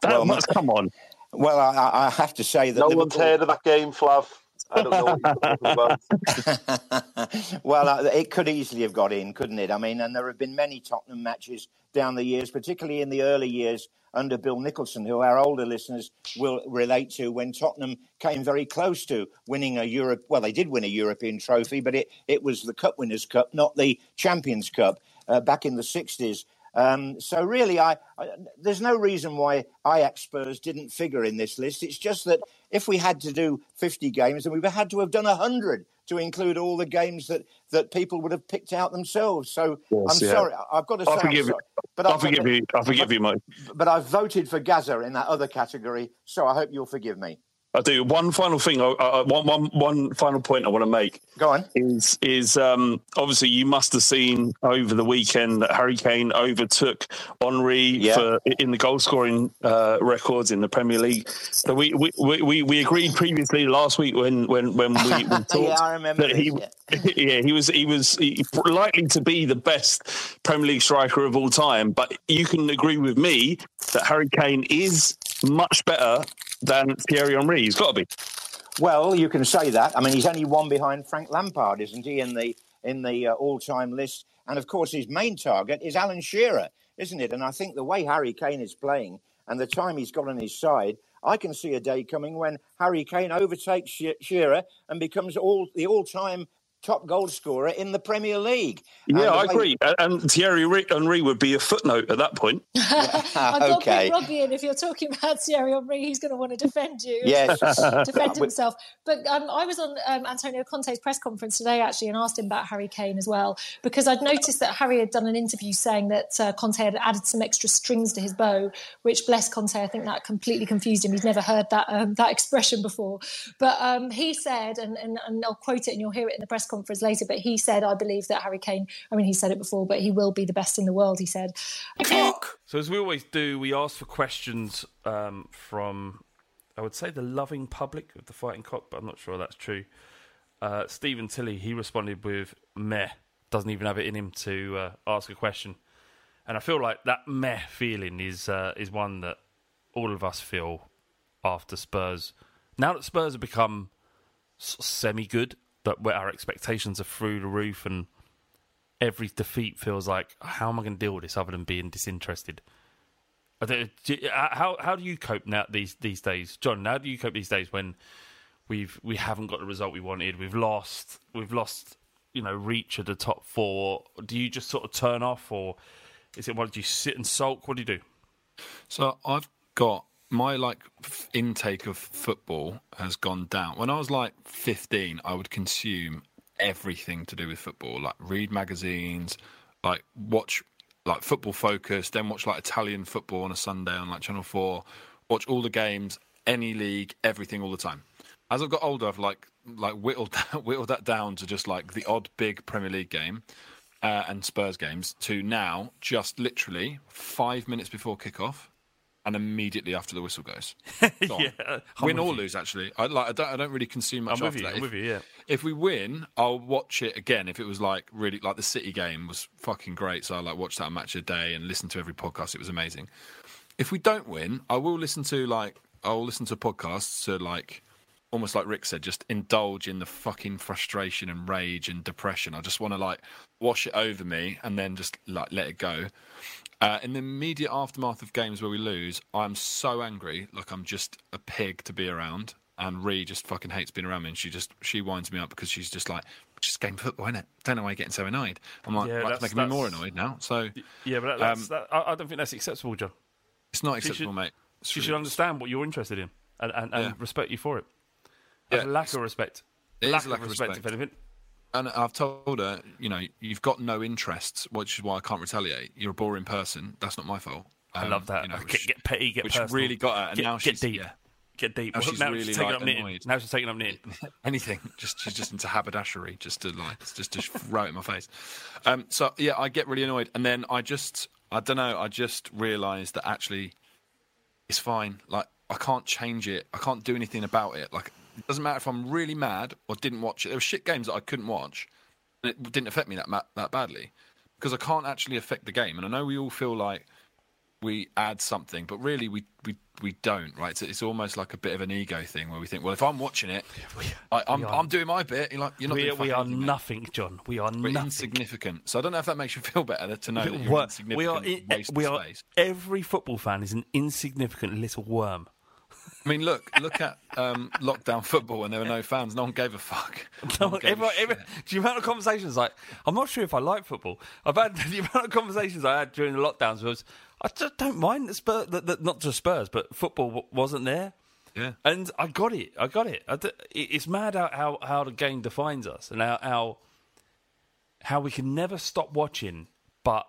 That Well, must come on. Well, I- I, I have to say that No Liverpool... one's heard of that game, Flav. I don't know what you're about. well, uh, it could easily have got in, couldn't it? I mean, and there have been many Tottenham matches down the years, particularly in the early years under Bill Nicholson, who our older listeners will relate to when Tottenham came very close to winning a Europe. Well, they did win a European trophy, but it, it was the Cup Winners' Cup, not the Champions' Cup, uh, back in the 60s. Um, so really, I, I there's no reason why Ajax Spurs didn't figure in this list. It's just that if we had to do 50 games, then we had to have done 100 to include all the games that, that people would have picked out themselves. So Yes, I'm yeah. sorry, I- I've got to say, I I'm forgive, sorry, but I I've- forgive you. I forgive you, mate. but I've voted for Gaza in that other category, so I hope you'll forgive me. I do. One final thing, I, I, one, one, one final point I want to make. Go on. Is is um, obviously you must have seen over the weekend that Harry Kane overtook Henry Yeah. for in the goal scoring uh, records in the Premier League. So we we, we, we agreed previously last week when when when we, we talked Yeah, I remember that he yeah he was he was he, likely to be the best Premier League striker of all time. But you can agree with me that Harry Kane is much better than Thierry Henry. He's got to be. Well, you can say that. I mean, he's only one behind Frank Lampard, isn't he, in the in the uh, all-time list? And of course, his main target is Alan Shearer, isn't it? And I think the way Harry Kane is playing and the time he's got on his side, I can see a day coming when Harry Kane overtakes She- Shearer and becomes all the all-time top goal scorer in the Premier League. Yeah, the I way- agree. And- And Thierry Henry- Henry would be a footnote at that point. I've got Okay. Big Robbie in. If you're talking about Thierry Henry, he's going to want to defend you. Yes. defend himself. But um, I was on um, Antonio Conte's press conference today, actually, and asked him about Harry Kane as well, because I'd noticed that Harry had done an interview saying that uh, Conte had added some extra strings to his bow, which, bless Conte, I think that completely confused him. He's never heard that um, that expression before. But um, he said, and, and, and I'll quote it and you'll hear it in the press conference later, but he said, I believe that Harry Kane, I mean, he said it before, but he will be the best in the world, he said. So as we always do, we ask for questions um, from, I would say, the loving public of the Fighting Cock, but I'm not sure that's true. Uh, Stephen Tilley, he responded with meh, doesn't even have it in him to uh, ask a question, and I feel like that meh feeling is uh, is one that all of us feel after Spurs. Now that Spurs have become semi good, where our expectations are through the roof and every defeat feels like how am I going to deal with this other than being disinterested? Do you- uh, How how do you cope now these these days, John? How do you cope these days when we've we haven't got the result we wanted? We've lost we've lost you know reach of the top four. Do you just sort of turn off, or is it what do you sit and sulk? What do you do? So I've got my like f- intake of football has gone down. When I was like 15, I would consume everything to do with football, like read magazines, like watch like football focus, then watch like Italian football on a Sunday on like Channel 4, watch all the games, any league, everything all the time. As I've got older, I've like like whittled whittled that down to just like the odd big Premier League game uh, and Spurs games to now just literally five minutes before kickoff and immediately after the whistle goes. Yeah, win or you. lose. Actually, I like. I don't. I don't really consume much I'm with after you, that. I'm If- with you, yeah. If we win, I'll watch it again. If it was like really like the City game was fucking great, so I like watched that match a day and listened to every podcast. It was amazing. If we don't win, I will listen to like I'll listen to podcasts to like almost like Rick said, just indulge in the fucking frustration and rage and depression. I just want to like wash it over me and then just like let it go. Uh, in the immediate aftermath of games where we lose, I'm so angry, like I'm just a pig to be around. and Ree just fucking hates being around me, and she just she winds me up because she's just like, just game football, innit? Don't know why you're getting so annoyed. I'm like, Yeah, that's- it's making me more annoyed now. So Yeah, but that, that's, um, that, I, I don't think that's acceptable, John. it's not She acceptable, should- mate. She should understand what you're interested in and, and, and Yeah. respect you for it. Yeah, lack of respect. Lack, lack of of respect, respect. if anything. And I've told her, you know, you've got no interests, which is why I can't retaliate. You're a boring person. That's not my fault. I Um, love that. you know, get, which- get petty, get which personal. really got her. And get, now get she's deep. yeah. Get deep. Now Well, she's now really she's taking like, up knitting. Now she's taking up knitting. anything. Just she's just into haberdashery, just to like just to throw it in my face. Um, so yeah, I get really annoyed, and then I just I don't know. I just realised that actually it's fine. Like I can't change it. I can't do anything about it. Like it doesn't matter if I'm really mad or didn't watch it. There were shit games that I couldn't watch, and it didn't affect me that ma- that badly because I can't actually affect the game. And I know we all feel like we add something, but really we we, we don't, right? It's, it's almost like a bit of an ego thing where we think, well, if I'm watching it, I, I'm, are- I'm doing my bit. You're like, you're not we, we are anything, nothing, John. We are We're nothing. insignificant. So I don't know if that makes you feel better to know that you're We're- insignificant. we are, in, waste we of are space. every football fan is an insignificant little worm. I mean, look, look at um, lockdown football when there were no fans. No one gave a fuck. No, one gave a everyone, every, the amount of conversations like I'm not sure if I like football. I've had the amount of conversations I had during the lockdowns was I just don't mind the Spurs, the, the, not just Spurs, but football w- wasn't there. Yeah, and I got it. I got it. I d- it's mad how, how how the game defines us and how, how how we can never stop watching, but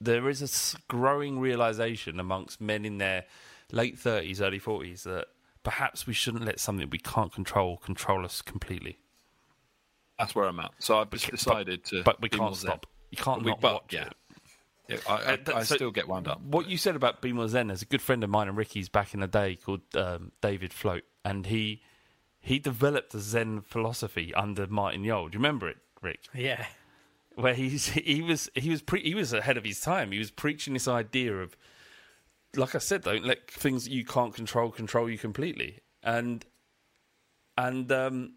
there is a growing realization amongst men in their late thirties, early forties that perhaps we shouldn't let something we can't control control us completely. That's where I'm at. So I've just decided to. but we can't more zen. stop. You can't We- not but, watch yeah. it. Yeah, I, I, I so still get wound up. What you said about Be More Zen, there's a good friend of mine and Ricky's back in the day called um, David Float, and he he developed a Zen philosophy under Martin Jol. Do you remember it, Rick? Yeah. Where he's he was he was pre- he was ahead of his time. He was preaching this idea of, like I said, don't let things you can't control control you completely, and and um,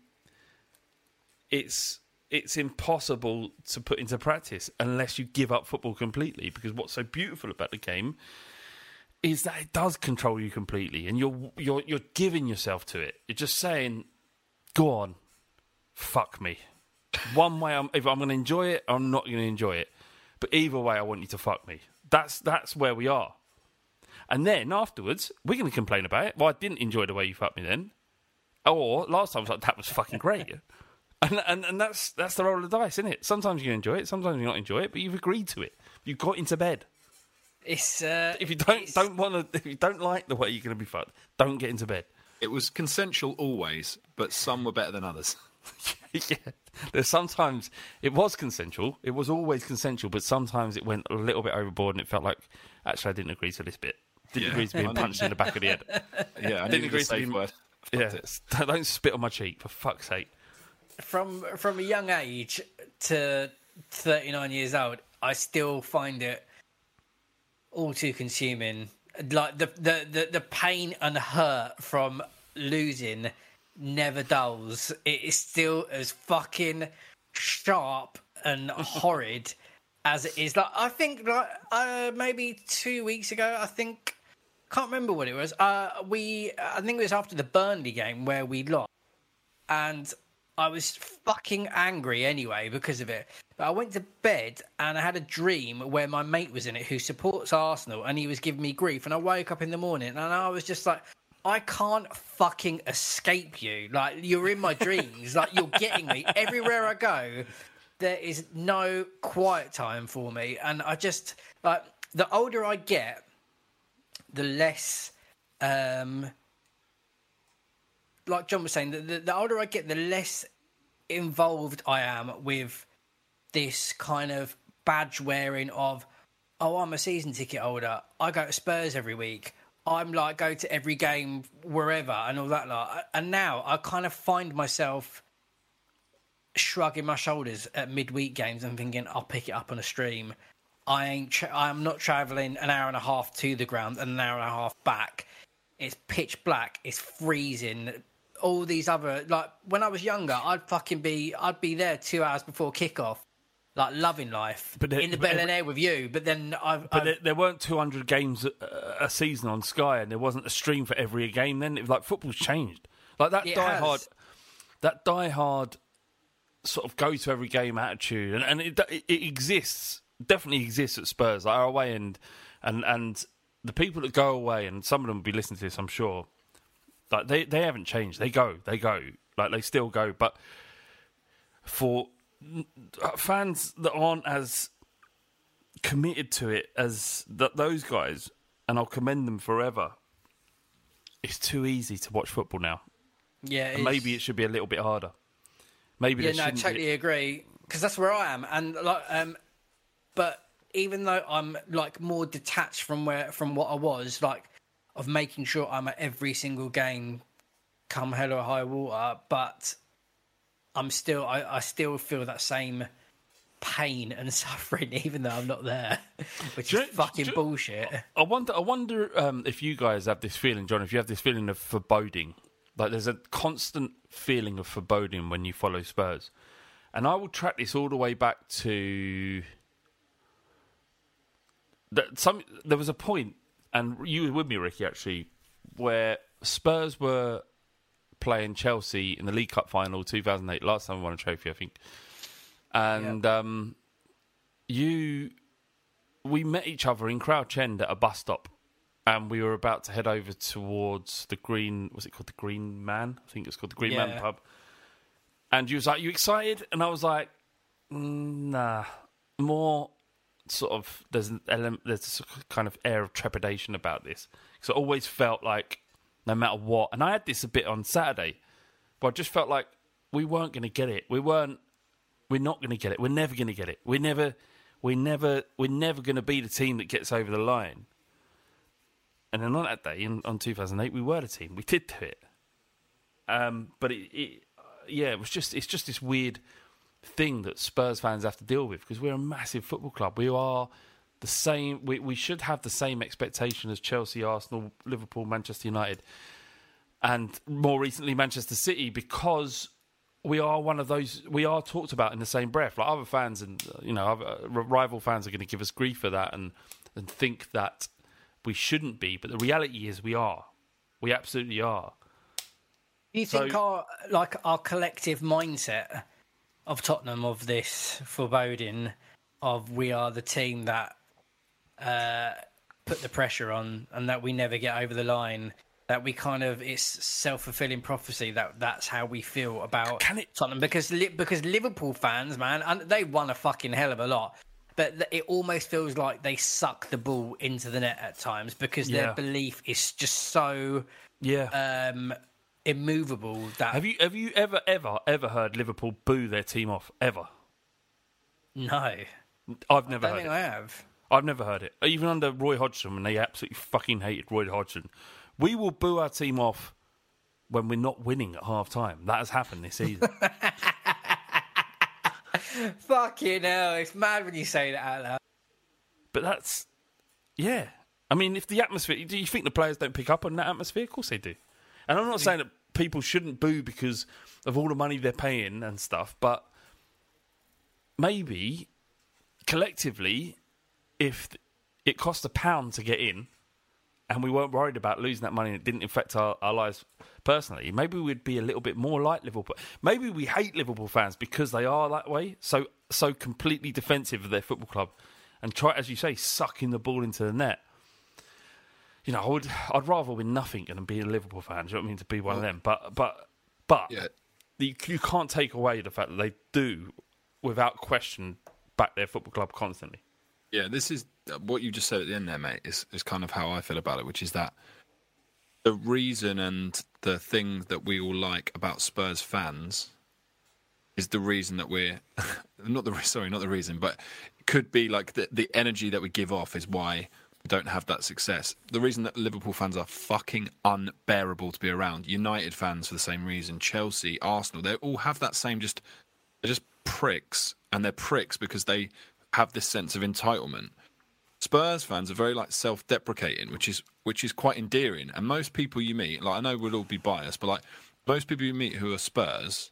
it's it's impossible to put into practice unless you give up football completely. Because what's so beautiful about the game is that it does control you completely, and you're you're you're giving yourself to it. You're just saying, "Go on, fuck me." One way, I'm, if I'm going to enjoy it, I'm not going to enjoy it. But either way, I want you to fuck me. That's that's where we are. And then afterwards, we're going to complain about it. Well, I didn't enjoy the way you fucked me then. Or last time I was like, that was fucking great. And, and and that's that's the roll of the dice, isn't it? Sometimes you enjoy it, sometimes you not enjoy it, but you've agreed to it. You got into bed. It's uh, if you don't don't want to, if you don't like the way you're going to be fucked, don't get into bed. It was consensual always, but some were better than others. yeah, there's sometimes it was consensual. It was always consensual, but sometimes it went a little bit overboard, and it felt like actually I didn't agree to this bit. Didn't Yeah. agree to being punched in the back of the head. Yeah, I didn't agree to safe being. word. Yeah, don't spit on my cheek for fuck's sake. from from a young age to 39 years old, I still find it all too consuming. Like the the the, the pain and hurt from losing never dulls. It is still as fucking sharp and horrid as it is. Like I think, like uh, maybe two weeks ago, I think can't remember what it was. Uh, we I think it was after the Burnley game where we lost, and I was fucking angry anyway because of it. But I went to bed and I had a dream where my mate was in it who supports Arsenal and he was giving me grief. And I woke up in the morning and I was just like, I can't fucking escape you. Like, you're in my dreams. like, you're getting me. Everywhere I go, there is no quiet time for me. And I just, like, the older I get, the less. Um, like John was saying, the, the, the older I get, the less involved I am with this kind of badge wearing of, oh, I'm a season ticket holder. I go to Spurs every week. I'm like go to every game wherever and all that lot. And now I kind of find myself shrugging my shoulders at midweek games and thinking I'll pick it up on a stream. I ain't. Tra- I'm not traveling an hour and a half to the ground and an hour and a half back. It's pitch black. It's freezing. All these other like when I was younger, I'd fucking be. I'd be there two hours before kickoff, like loving life But there- in the Bel Air with you. But then I've. But I've there, there weren't 200 games a, a season on Sky, and there wasn't a stream for every game. Then it was like football's changed. Like that It die hard, that die hard sort of go to every game attitude, and, and it, it, it exists, definitely exists at Spurs. Like our away and and and the people that go away, and some of them will be listening to this, I'm sure. Like they they haven't changed. They go, they go, like they still go. But for fans that aren't as committed to it as th- those guys, and I'll commend them forever. It's too easy to watch football now. Yeah, it maybe it should be a little bit harder. Maybe yeah, no, I totally be. agree because that's where I am, and like, um, but even though I'm like more detached from where from what I was, like of making sure I'm at every single game, come hell or high water, but I'm still, I, I still feel that same pain and suffering, even though I'm not there, which Do is know- fucking you- bullshit. I wonder. I wonder um, if you guys have this feeling, John. If you have this feeling of foreboding, like there's a constant feeling of foreboding when you follow Spurs, and I will track this all the way back to that. Some there was a point, and you were with me, Ricky, actually, where Spurs were playing Chelsea in the League Cup final 2008. Last time we won a trophy, I think, and um, you we met each other in Crouch End at a bus stop, and we were about to head over towards the Green. Was it called the Green Man? I think it's called the Green Man pub. And you was like, "You excited?" And I was like, "Mm, "Nah, more sort of." There's an element. There's a kind of air of trepidation about this because I always felt like, no matter what, and I had this a bit on Saturday, but I just felt like we weren't going to get it. We weren't we're not going to get it. We're never going to get it. We're never, we're never, we're never going to be the team that gets over the line. And then on that day, in, on 2008, we were the team. We did do it. Um, but it, it, yeah, it was just, it's just this weird thing that Spurs fans have to deal with because we're a massive football club. We are the same. We, we should have the same expectation as Chelsea, Arsenal, Liverpool, Manchester United, and more recently Manchester City because we are one of those. We are talked about in the same breath. Like other fans and you know, other uh, rival fans are going to give us grief for that and and think that we shouldn't be. But the reality is, we are. We absolutely are. Do you So- think our like our collective mindset of Tottenham of this foreboding of we are the team that uh, put the pressure on and that we never get over the line that we kind of it's self fulfilling prophecy that that's how we feel about Tottenham because because Liverpool fans man and they won a fucking hell of a lot. But it almost feels like they suck the ball into the net at times because Yeah. their belief is just so yeah um, immovable that Have you have you ever ever ever heard Liverpool boo their team off ever? No, I've never don't heard think it. I have. I've never heard it. Even under Roy Hodgson, when they absolutely fucking hated Roy Hodgson, we will boo our team off when we're not winning at half time. That has happened this season. Fucking hell, it's mad when you say that out loud. but that's yeah. I mean, if the atmosphere, do you think the players don't pick up on that atmosphere? Of course they do. And I'm not saying that people shouldn't boo because of all the money they're paying and stuff, but maybe collectively, if it cost a pound to get in, and we weren't worried about losing that money and it didn't affect our, our lives personally, maybe we'd be a little bit more like Liverpool. Maybe we hate Liverpool fans because they are that way, so so completely defensive of their football club, and try, as you say, sucking the ball into the net. You know, I would, I'd rather win nothing than be a Liverpool fan. Do you know what I mean? To be one of them, but but but you, you can't take away the fact that they do, without question, back their football club constantly. Yeah, this is what you just said at the end there, mate. Is is kind of how I feel about it, which is that the reason and the thing that we all like about Spurs fans is the reason that we're not the sorry, not the reason, but could be like the the energy that we give off is why don't have that success. The reason that Liverpool fans are fucking unbearable to be around. United fans for the same reason. Chelsea, Arsenal, they all have that same just they're just pricks, and they're pricks because they have this sense of entitlement. Spurs fans are very like self-deprecating, which is which is quite endearing. And most people you meet, like I know we'll all be biased, but like most people you meet who are Spurs,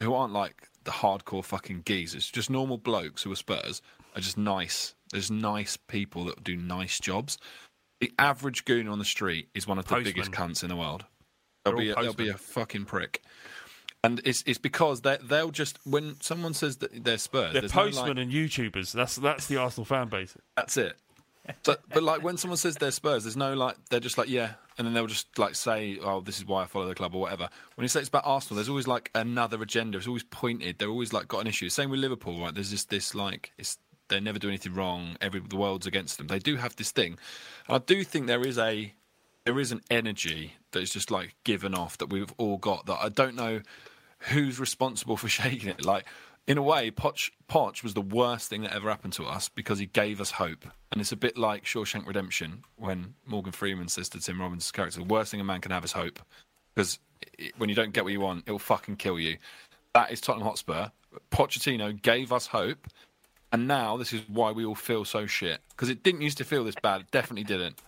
who aren't like the hardcore fucking geezers, just normal blokes who are Spurs, are just nice. There's nice people that do nice jobs. The average goon on the street is one of the Postman. biggest cunts in the world. They're be a, there'll be a fucking prick. And it's it's because they they'll just when someone says that they're Spurs, They're there's no, postmen like- and YouTubers. That's that's the Arsenal fan base. That's it. But but like when someone says they're Spurs, there's no like they're just like yeah, and then they'll just like say, oh, this is why I follow the club or whatever. When you say it's about Arsenal, there's always like another agenda. It's always pointed. They're always like got an issue. Same with Liverpool, right? There's just this like it's they never do anything wrong. Every the world's against them. They do have this thing. I do think there is a there is an energy that is just like given off that we've all got. That I don't know who's responsible for shaking it. Like in a way, Poch Poch was the worst thing that ever happened to us because he gave us hope. And it's a bit like Shawshank Redemption when Morgan Freeman says to Tim Robbins' character, "The worst thing a man can have is hope." Because when you don't get what you want, it'll fucking kill you. That is Tottenham Hotspur. Pochettino gave us hope, and now this is why we all feel so shit. Because it didn't used to feel this bad. It definitely didn't.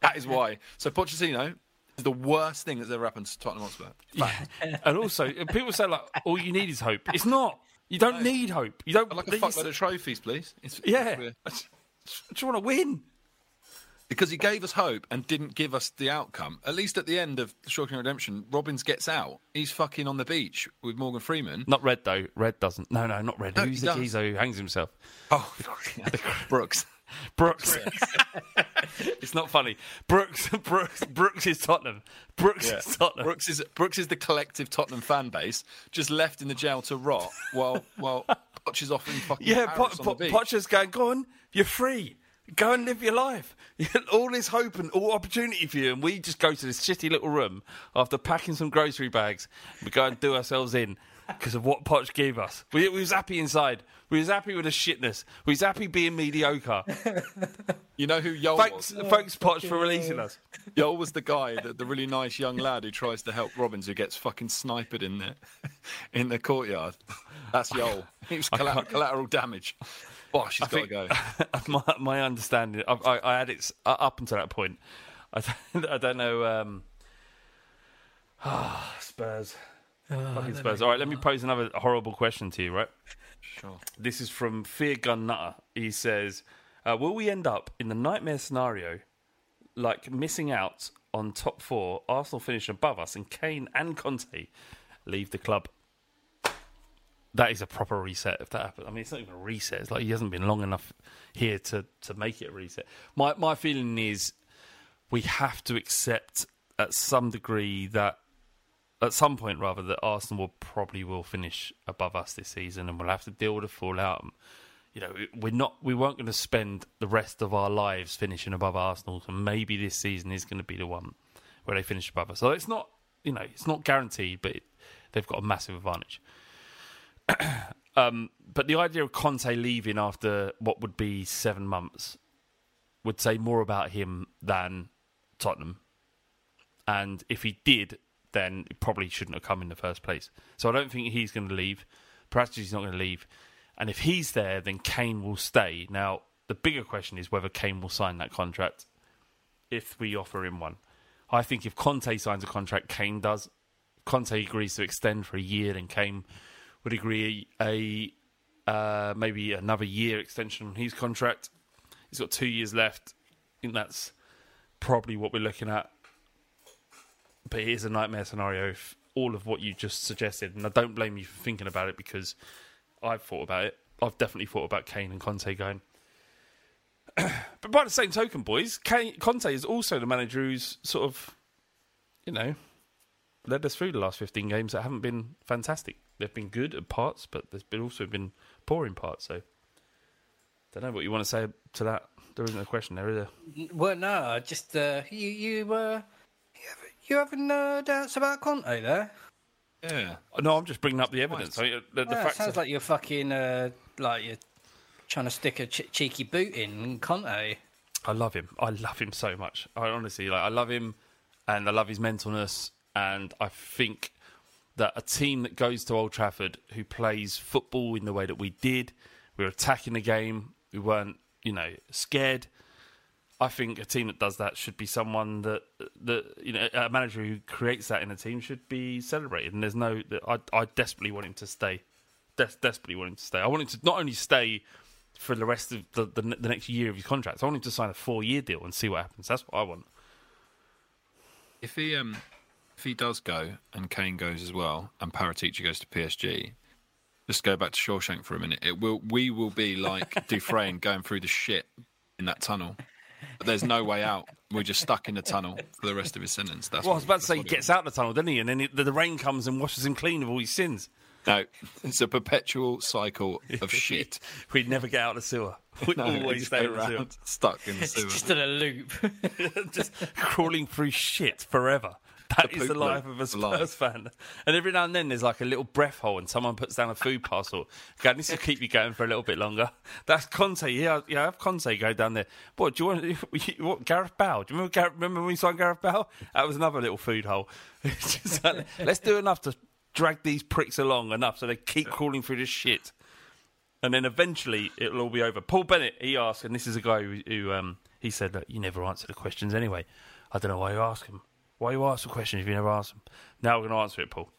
That is why. So Pochettino is the worst thing that's ever happened to Tottenham Hotspur. and also, people say like, all you need is hope. It's not. You don't need hope. You don't. I'd like a fuckload of trophies, please. It's- yeah. we're- I just want to win. Because he gave us hope and didn't give us the outcome. At least at the end of Shawshank Redemption, Robbins gets out. He's fucking on the beach with Morgan Freeman. Not red though. Red doesn't. No, no, not red. No, Who's he the does. geezer who hangs himself? Oh, Brooks. Brooks. it's not funny. Brooks. Brooks. Brooks is Tottenham. Brooks Yeah. is Tottenham. Brooks is Brooks is the collective Tottenham fan base, just left in the jail to rot while while Poch is off in fucking Yeah, po- po- beach. Pocher's going. Go on. You're free. Go and live your life. all this hope and all opportunity for you, and we just go to this shitty little room after packing some grocery bags. We go and do ourselves in because of what Poch gave us. We, we was happy inside. We was happy with the shitness. We was happy being mediocre. You know who Jol Thanks, was? thanks Poch for releasing us. Jol was the guy, the, the really nice young lad who tries to help Robbins, who gets fucking sniped in the in the courtyard. That's Jol. He was collateral, collateral damage. Bosh, he's I got to go. my, my understanding, I, I, I had it uh, up until that point. I don't, I don't know. Um, ah, Spurs. Fucking Spurs. All right, let me pose another horrible question to you, right? Sure. This is from Fear Gun Nutter. He says, uh, Will we end up in the nightmare scenario like missing out on top four, Arsenal finish above us, and Kane and Conte leave the club? That is a proper reset if that happens. I mean, it's not even a reset. It's like he hasn't been long enough here to, to make it a reset. My my feeling is we have to accept at some degree that at some point rather that Arsenal will probably will finish above us this season, and we'll have to deal with the fallout. You know, we're not we weren't going to spend the rest of our lives finishing above Arsenal, so maybe this season is going to be the one where they finish above us. So it's not you know it's not guaranteed, but it, they've got a massive advantage. um, but the idea of Conte leaving after what would be seven months would say more about him than Tottenham. And if he did, then it probably shouldn't have come in the first place. So I don't think he's going to leave. Perhaps he's not going to leave. And if he's there, then Kane will stay. Now, the bigger question is whether Kane will sign that contract if we offer him one. I think if Conte signs a contract, Kane does. Conte agrees to extend for a year, then Kane would agree a uh, maybe another year extension on his contract. He's got two years left. I think that's probably what we're looking at. But it is a nightmare scenario if all of what you just suggested, and I don't blame you for thinking about it because I've thought about it. I've definitely thought about Kane and Conte going. but by the same token, boys, Kane, Conte is also the manager who's sort of, you know, led us through the last 15 games that haven't been fantastic. They've been good at parts, but there's been also been poor in parts. So, I don't know what you want to say to that. There isn't a question there, is there? Well, no, just uh, you you uh, you having, you having uh, doubts about Conte there? Yeah. No, I'm just bringing up the evidence. I mean, the, the Yeah, sounds are- like you're fucking uh, like you're trying to stick a ch- cheeky boot in Conte. I love him. I love him so much. I honestly like. I love him, and I love his mentalness. And I think that a team that goes to Old Trafford who plays football in the way that we did, we were attacking the game. We weren't, you know, scared. I think a team that does that should be someone that that you know a manager who creates that in a team should be celebrated. And there's no, I I desperately want him to stay. Des- desperately want him to stay. I want him to not only stay for the rest of the, the the next year of his contract. I want him to sign a four year deal and see what happens. That's what I want. If he um, if he does go and Kane goes as well and Paratici goes to PSG, just go back to Shawshank for a minute. It will we will be like Dufresne going through the shit in that tunnel. But there's no way out. We're just stuck in the tunnel for the rest of his sentence. That's well, I was about to say he gets out of the tunnel, doesn't he? And then it, the, the rain comes and washes him clean of all his sins. No, it's a perpetual cycle of shit. We'd never get out of the sewer. We'd No, we always stay go in the sewer. stuck in the It's sewer. just in a loop. just crawling through shit forever. That The is the life of a Spurs Life. fan. And every now and then there's like a little breath hole and someone puts down a food parcel. God, this will keep you going for a little bit longer. That's Conte. Yeah, yeah, I have Conte go down there. What, do you want, what, Gareth Bale? Do you remember, Gareth, remember when we signed Gareth Bale? That was another little food hole. Just like, let's do enough to drag these pricks along enough so they keep crawling through this shit. And then eventually it'll all be over. Paul Bennett, he asked, and this is a guy who, who um, he said that you never answer the questions anyway. I don't know why you ask him. Why you ask the question if you never ask them? Now we're going to answer it, Paul.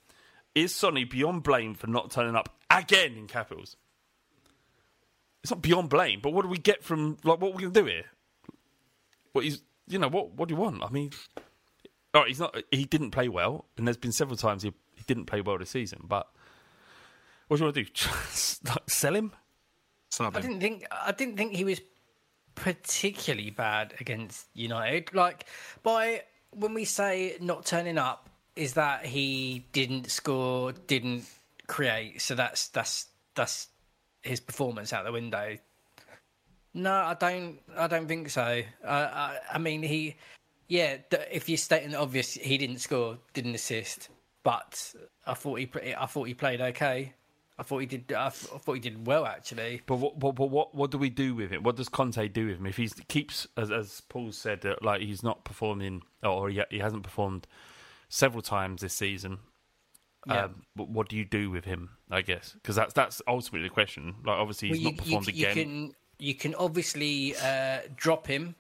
Is Sonny beyond blame for not turning up again in capitals? It's not beyond blame, but what do we get from like what are we going to do here? What is you know what what do you want? I mean, all right, he's not. He didn't play well, and there's been several times he, he didn't play well this season. But what do you want to do? Like, Sell him? I didn't think I didn't think he was particularly bad against United. Like by when we say not turning up, is that he didn't score, didn't create. So that's that's that's his performance out the window. No, I don't. I don't think so. Uh, I, I mean, he, yeah. If you're stating the obvious, he didn't score, didn't assist, but I thought he, I thought he played okay. I thought he did. I, th- I thought he did well actually. But what, what, what, what, what do we do with him? What does Conte do with him? If he keeps, as, as Paul said, uh, like he's not performing, or he, he hasn't performed several times this season. Yeah. Um, but what do you do with him? I guess because that's that's ultimately the question. Like obviously he's Well, not performed you, again. You can you can obviously uh, drop him,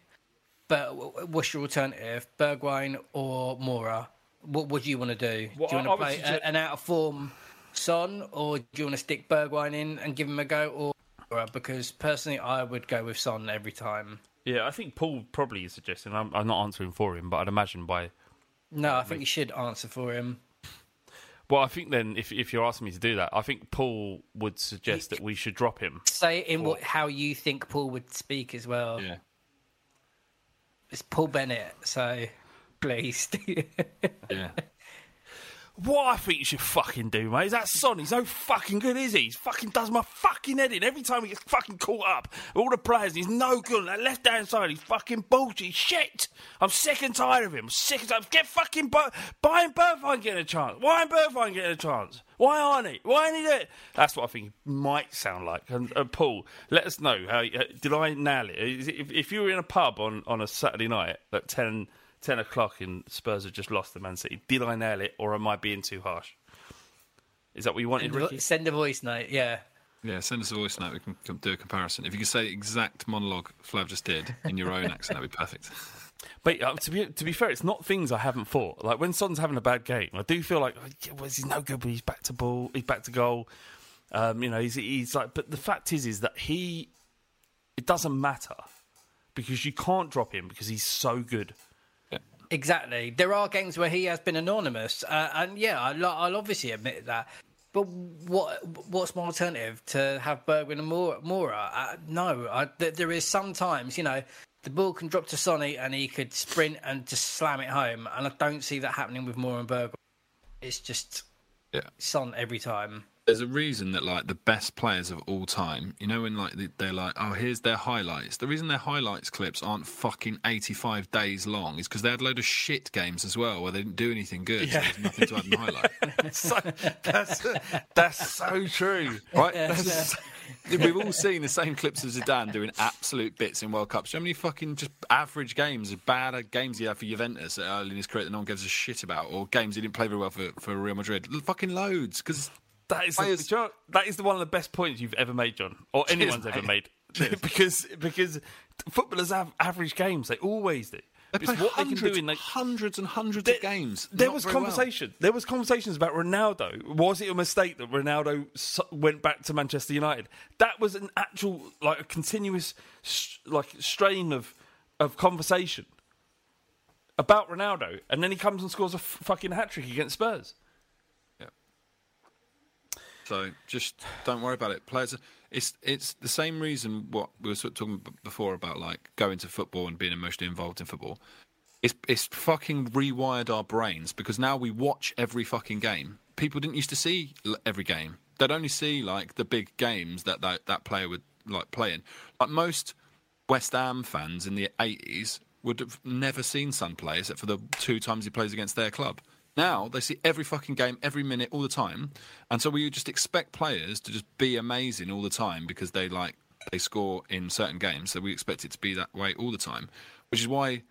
but what's your alternative? Bergwijn or Moura? What would you want to do? Well, do you want to play suggest- an out of form Son, or do you want to stick Bergwijn in and give him a go? Or because personally, I would go with Son every time. Yeah, I think Paul probably is suggesting. I'm, I'm not answering for him, but I'd imagine by. No, I think you should answer for him. Well, I think then if if you're asking me to do that, I think Paul would suggest that we should drop him. Say in what how you think Paul would speak as well. Yeah. It's Paul Bennett, so please. yeah. What I think you should fucking do, mate, is that Son. He's so fucking good, is he? He fucking does my fucking head in every time he gets fucking caught up. All the players, he's no good. That left hand side, he's fucking bullshit. Shit. I'm sick and tired of him. I'm sick and tired. Get fucking Bur- Brian Burfine getting a chance. Why ain't Burfine getting a chance? Why aren't he? Why ain't he there? That's what I think he might sound like. And uh, Paul, let us know. How, uh, did I nail it? It if, if you were in a pub on, on a Saturday night at 10, 10 o'clock and Spurs have just lost to Man City, did I nail it or am I being too harsh? Is that what you wanted, Send a- Ricky? Send a voice note, yeah. Yeah, send us a voice note. We can do a comparison. If you could say the exact monologue Flav just did in your own accent, that'd be perfect. But uh, to be to be fair, it's not things I haven't thought. Like when Son's having a bad game, I do feel like oh, yeah, well, he's no good, but he's back to ball, he's back to goal. Um, you know, he's he's like. But the fact is, is that he, it doesn't matter because you can't drop him because he's so good. Exactly. There are games where he has been anonymous, uh, and yeah, I'll, I'll obviously admit that. But what what's my alternative to have Bergwijn and Moura? Moura? Uh, no, I, th- there is sometimes you know the ball can drop to Sonny and he could sprint and just slam it home, and I don't see that happening with Moura and Bergwijn. It's just Yeah. Son every time. There's a reason that like the best players of all time, you know, when like they- they're like, oh, here's their highlights. The reason their highlights clips aren't fucking 85 days long is because they had a load of shit games as well where they didn't do anything good. So Yeah. there's nothing to add in highlight. so, that's that's so true, Right? That's- We've all seen the same clips of Zidane doing absolute bits in World Cups. How many fucking just average games, bad games he had for Juventus early in his career that no one gives a shit about, or games he didn't play very well for, for Real Madrid? Fucking loads. Because That is, the, you know, that is the one of the best points you've ever made, John, or anyone's ever made. because because footballers have average games. They always do. They It's play what they can hundreds, do in like hundreds and hundreds of games. There was very well. conversation. There was conversations about Ronaldo. Was it a mistake that Ronaldo went back to Manchester United? That was an actual, like a continuous, like strain of of conversation. about Ronaldo, and then he comes and scores a f- fucking hat trick against Spurs. So just don't worry about it. Players, it's it's the same reason what we were sort of talking before about like going to football and being emotionally involved in football. It's it's fucking rewired our brains because now we watch every fucking game. People didn't used to see every game. They'd only see like the big games that that, that player would like play in. Like most West Ham fans in the eighties would have never seen Son play except for the two times he plays against their club. Now they see every fucking game, every minute, all the time, and so we just expect players to just be amazing all the time because they like they score in certain games. So we expect it to be that way all the time, which is why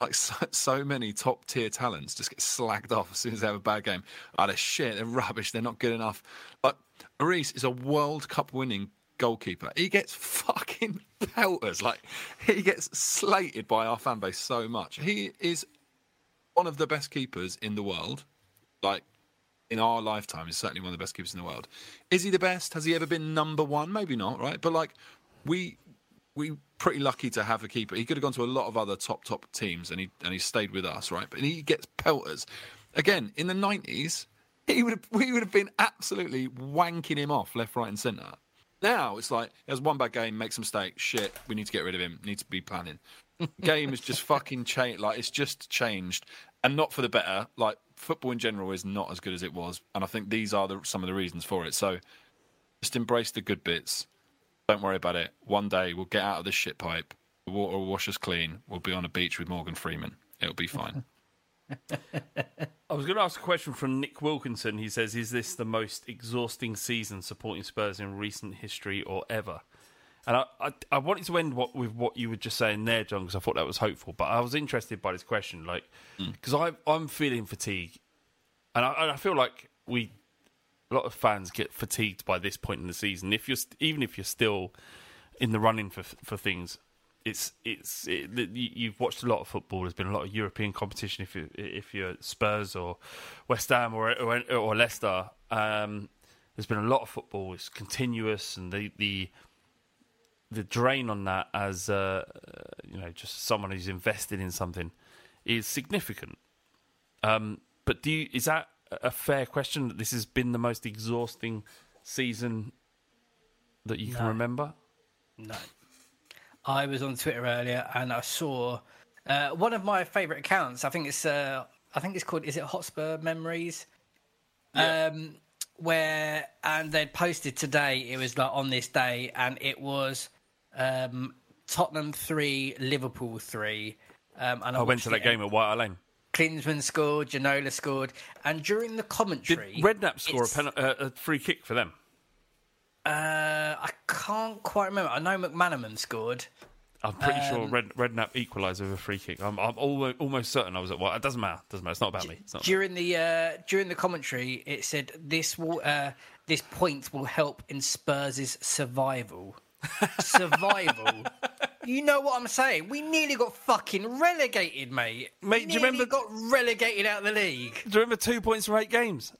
like so, so many top tier talents just get slagged off as soon as they have a bad game. Oh, they're shit, they're rubbish, they're not good enough. But Lloris is a World Cup winning goalkeeper. He gets fucking pelters. Like he gets slated by our fan base so much. He is one of the best keepers in the world. Like in our lifetime, he's certainly one of the best keepers in the world. Is he the best? Has he ever been number one? Maybe not, right? But like we we pretty lucky to have a keeper. He could have gone to a lot of other top top teams, and he and he stayed with us, right? But he gets pelters. Again, in the nineties, he would have, we would have been absolutely wanking him off left, right, and centre. Now it's like he has one bad game, makes a mistake, shit. We need to get rid of him. Need to be planning. game is just fucking changed. Like it's just changed, and not for the better. Like football in general is not as good as it was, and I think these are the, some of the reasons for it. So just embrace the good bits. Don't worry about it. One day we'll get out of this shit pipe. The water will wash us clean. We'll be on a beach with Morgan Freeman. It'll be fine. I was going to ask a question from Nick Wilkinson. He says, "Is this the most exhausting season supporting Spurs in recent history or ever?" And I, I, I wanted to end what, with what you were just saying there, John, because I thought that was hopeful. But I was interested by this question, like, because I'm I'm feeling fatigue, and I, and I feel like we a lot of fans get fatigued by this point in the season. If you're st- even if you're still in the running for for things, it's it's it, you- you've watched a lot of football. There's been a lot of European competition. If you if you're Spurs or West Ham or or, or Leicester, um, there's been a lot of football. It's continuous, and the the the drain on that as uh, uh, you know just someone who's invested in something is significant. Um, but do you, is that a fair question that this has been the most exhausting season that you can remember? No. I was on Twitter earlier and I saw uh, one of my favourite accounts. I think it's uh, I think it's called is it Hotspur Memories? Um, where and they'd posted today. It was like on this day, and it was um, Tottenham three, Liverpool three. Um, and I went to that game at White Hart Lane. Klinsmann scored, Ginola scored, and during the Did commentary, Redknapp score a, pen, uh, a free kick for them? Uh, I can't quite remember. I know McManaman scored. I'm pretty sure Um, Red, Redknapp equalised with a free kick. I'm, I'm almost, almost certain I was at White. It doesn't matter. Doesn't matter. It's not about me. Not about during the uh, during the commentary, it said this will uh, this point will help in Spurs' survival. Survival. You know what I'm saying? We nearly got fucking relegated, mate. Mate, do you remember- got relegated out of the league? Do you remember two points from eight games?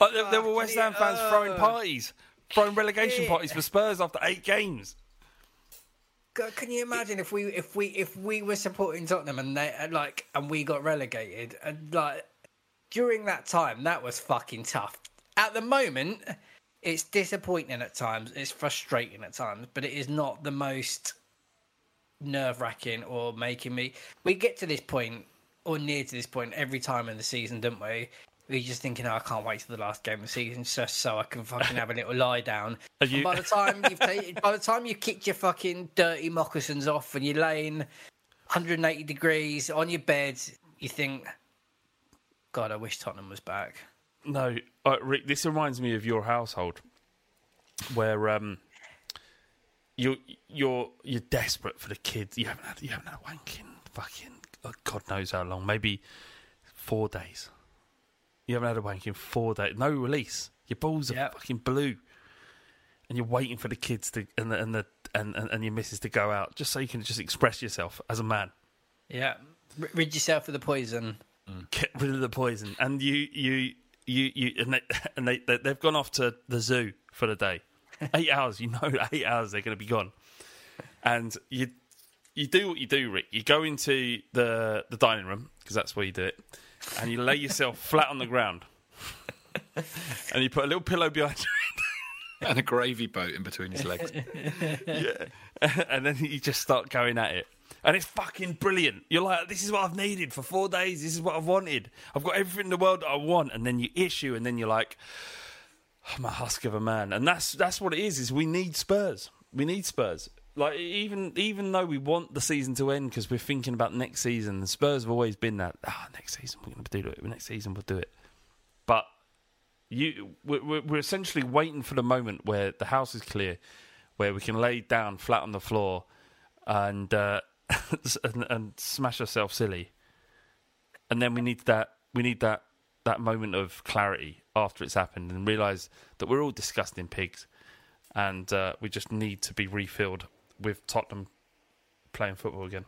Like there, there were West Ham fans uh. throwing oh. parties, throwing relegation Yeah. parties for Spurs after eight games. God, Can you imagine if we if we if we were supporting Tottenham and they and like and we got relegated and like during that time that was fucking tough. At the moment, it's disappointing at times. It's frustrating at times, but it is not the most nerve wracking or making me. We get to this point or near to this point every time in the season, don't we? We're just thinking, oh, I can't wait till the last game of the season just so I can fucking have a little lie down. You- by the time you've taken, by the time you've kicked your fucking dirty moccasins off and you're laying 180 degrees on your bed, you think, God, I wish Tottenham was back. No, uh, Rick. This reminds me of your household, where um, you you're you're desperate for the kids. You haven't had you haven't had a wank in fucking uh, God knows how long. Maybe four days. You haven't had a wank in four days. No release. Your balls are fucking blue, and you're waiting for the kids to and the and the and, and, and your missus to go out just so you can just express yourself as a man. Yeah. Rid yourself of the poison. Get rid of the poison, and you you you you and they and they, they they've gone off to the zoo for the day. Eight hours, you know, eight hours they're going to be gone, and you you do what you do, Rick. You go into the the dining room because that's where you do it, and you lay yourself flat on the ground, and you put a little pillow behind you. and a gravy boat in between his legs. yeah. and then you just start going at it. And it's fucking brilliant. You're like, this is what I've needed for four days. This is what I've wanted. I've got everything in the world that I want. And then you issue, and then you're like, I'm a husk of a man. And that's that's what it is. Is we need Spurs. We need Spurs. Like even even though we want the season to end because we're thinking about next season, the Spurs have always been that. Ah, next season we're going to do it. Next season we'll do it. But you, we're, we're essentially waiting for the moment where the house is clear, where we can lay down flat on the floor, and uh, and, and smash ourselves silly. And then we need that we need that that moment of clarity after it's happened and realize that we're all disgusting pigs, and uh, we just need to be refilled with Tottenham playing football again.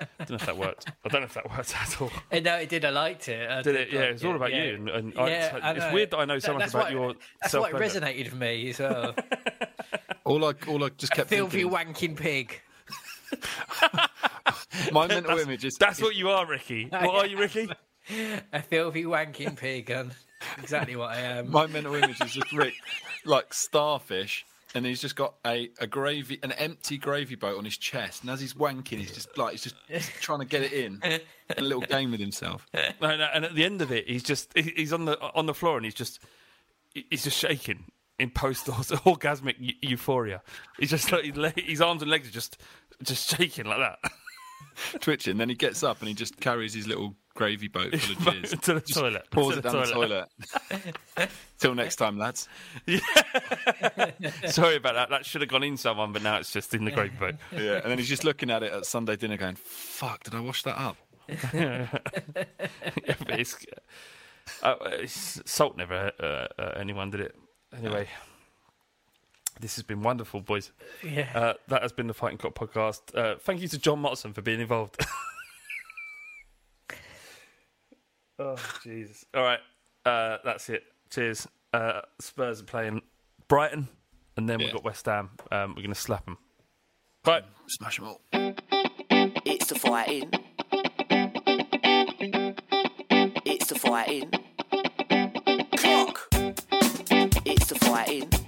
I don't know if that worked. I don't know if that worked at all. Uh, No, it did. I liked it. I Did did it? Yeah, it's all about yeah. you. And, and Yeah, I, I it's know. weird that I know so That- much about why- your That's why it resonated with me as well. all I all I just kept Filthy thinking. wanking pig. My mental That's- image is That's what you are, Ricky. What are you, Ricky? A filthy wanking pig, and exactly what I am. My mental image is just Rick, like starfish, and he's just got a, a gravy, an empty gravy boat on his chest, and as he's wanking, he's just like he's just trying to get it in, a little game with himself. No, no, and at the end of it, he's just he's on the on the floor and he's just he's just shaking in post orgasmic euphoria. He's just like, his le- his arms and legs are just just shaking like that. twitching. Then he gets up and he just carries his little gravy boat full of jizz To the Just toilet. Pours To it the down toilet. the toilet. Till next time, lads. Sorry about that. That should have gone in someone, but now it's just in the gravy boat. Yeah, and then he's just looking at it at Sunday dinner, going, "Fuck, did I wash that up?" yeah, it's, uh, it's, salt never hurt uh, uh, anyone, did it? Anyway, this has been wonderful, boys. Yeah. Uh, that has been the Fighting Cock podcast. Uh, thank you to John Motson for being involved. oh, Jesus. All right, uh, that's it. Cheers. Uh, Spurs are playing Brighton, and then we've got West Ham. Um, we're going to slap them. Right. Smash them all. It's the fighting. It's the fighting. Cock. It's the fighting.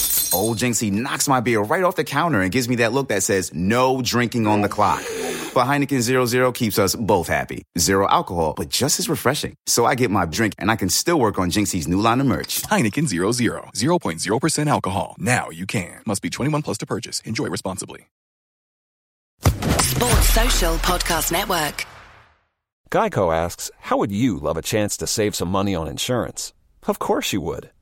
old Jinxie knocks my beer right off the counter and gives me that look that says no drinking on the clock. But Heineken 00 keeps us both happy. Zero alcohol, but just as refreshing. So I get my drink and I can still work on Jinxie's new line of merch. Heineken 00, 0.0% alcohol. Now you can. Must be 21 plus to purchase. Enjoy responsibly. Sports Social Podcast Network. Geico asks, How would you love a chance to save some money on insurance? Of course you would.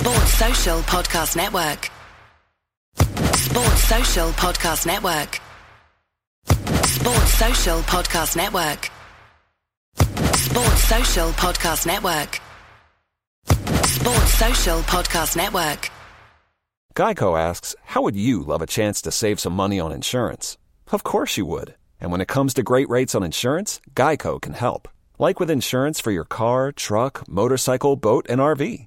Sports Social Podcast Network. Sports Social Podcast Network. Sports Social Podcast Network. Sports Social Podcast Network. Sports Social Podcast Network. Geico asks, How would you love a chance to save some money on insurance? Of course you would. And when it comes to great rates on insurance, Geico can help. Like with insurance for your car, truck, motorcycle, boat, and RV.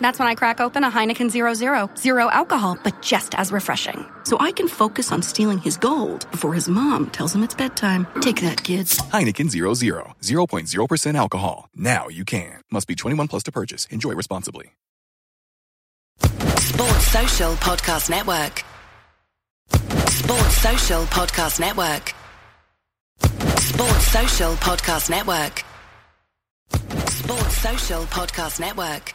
That's when I crack open a Heineken Zero Zero. Zero alcohol, but just as refreshing. So I can focus on stealing his gold before his mom tells him it's bedtime. Take that, kids. Heineken 00, 0.0% alcohol. Now you can. Must be 21 plus to purchase. Enjoy responsibly. Sports Social Podcast Network. Sports Social Podcast Network. Sports Social Podcast Network. Sports Social Podcast Network.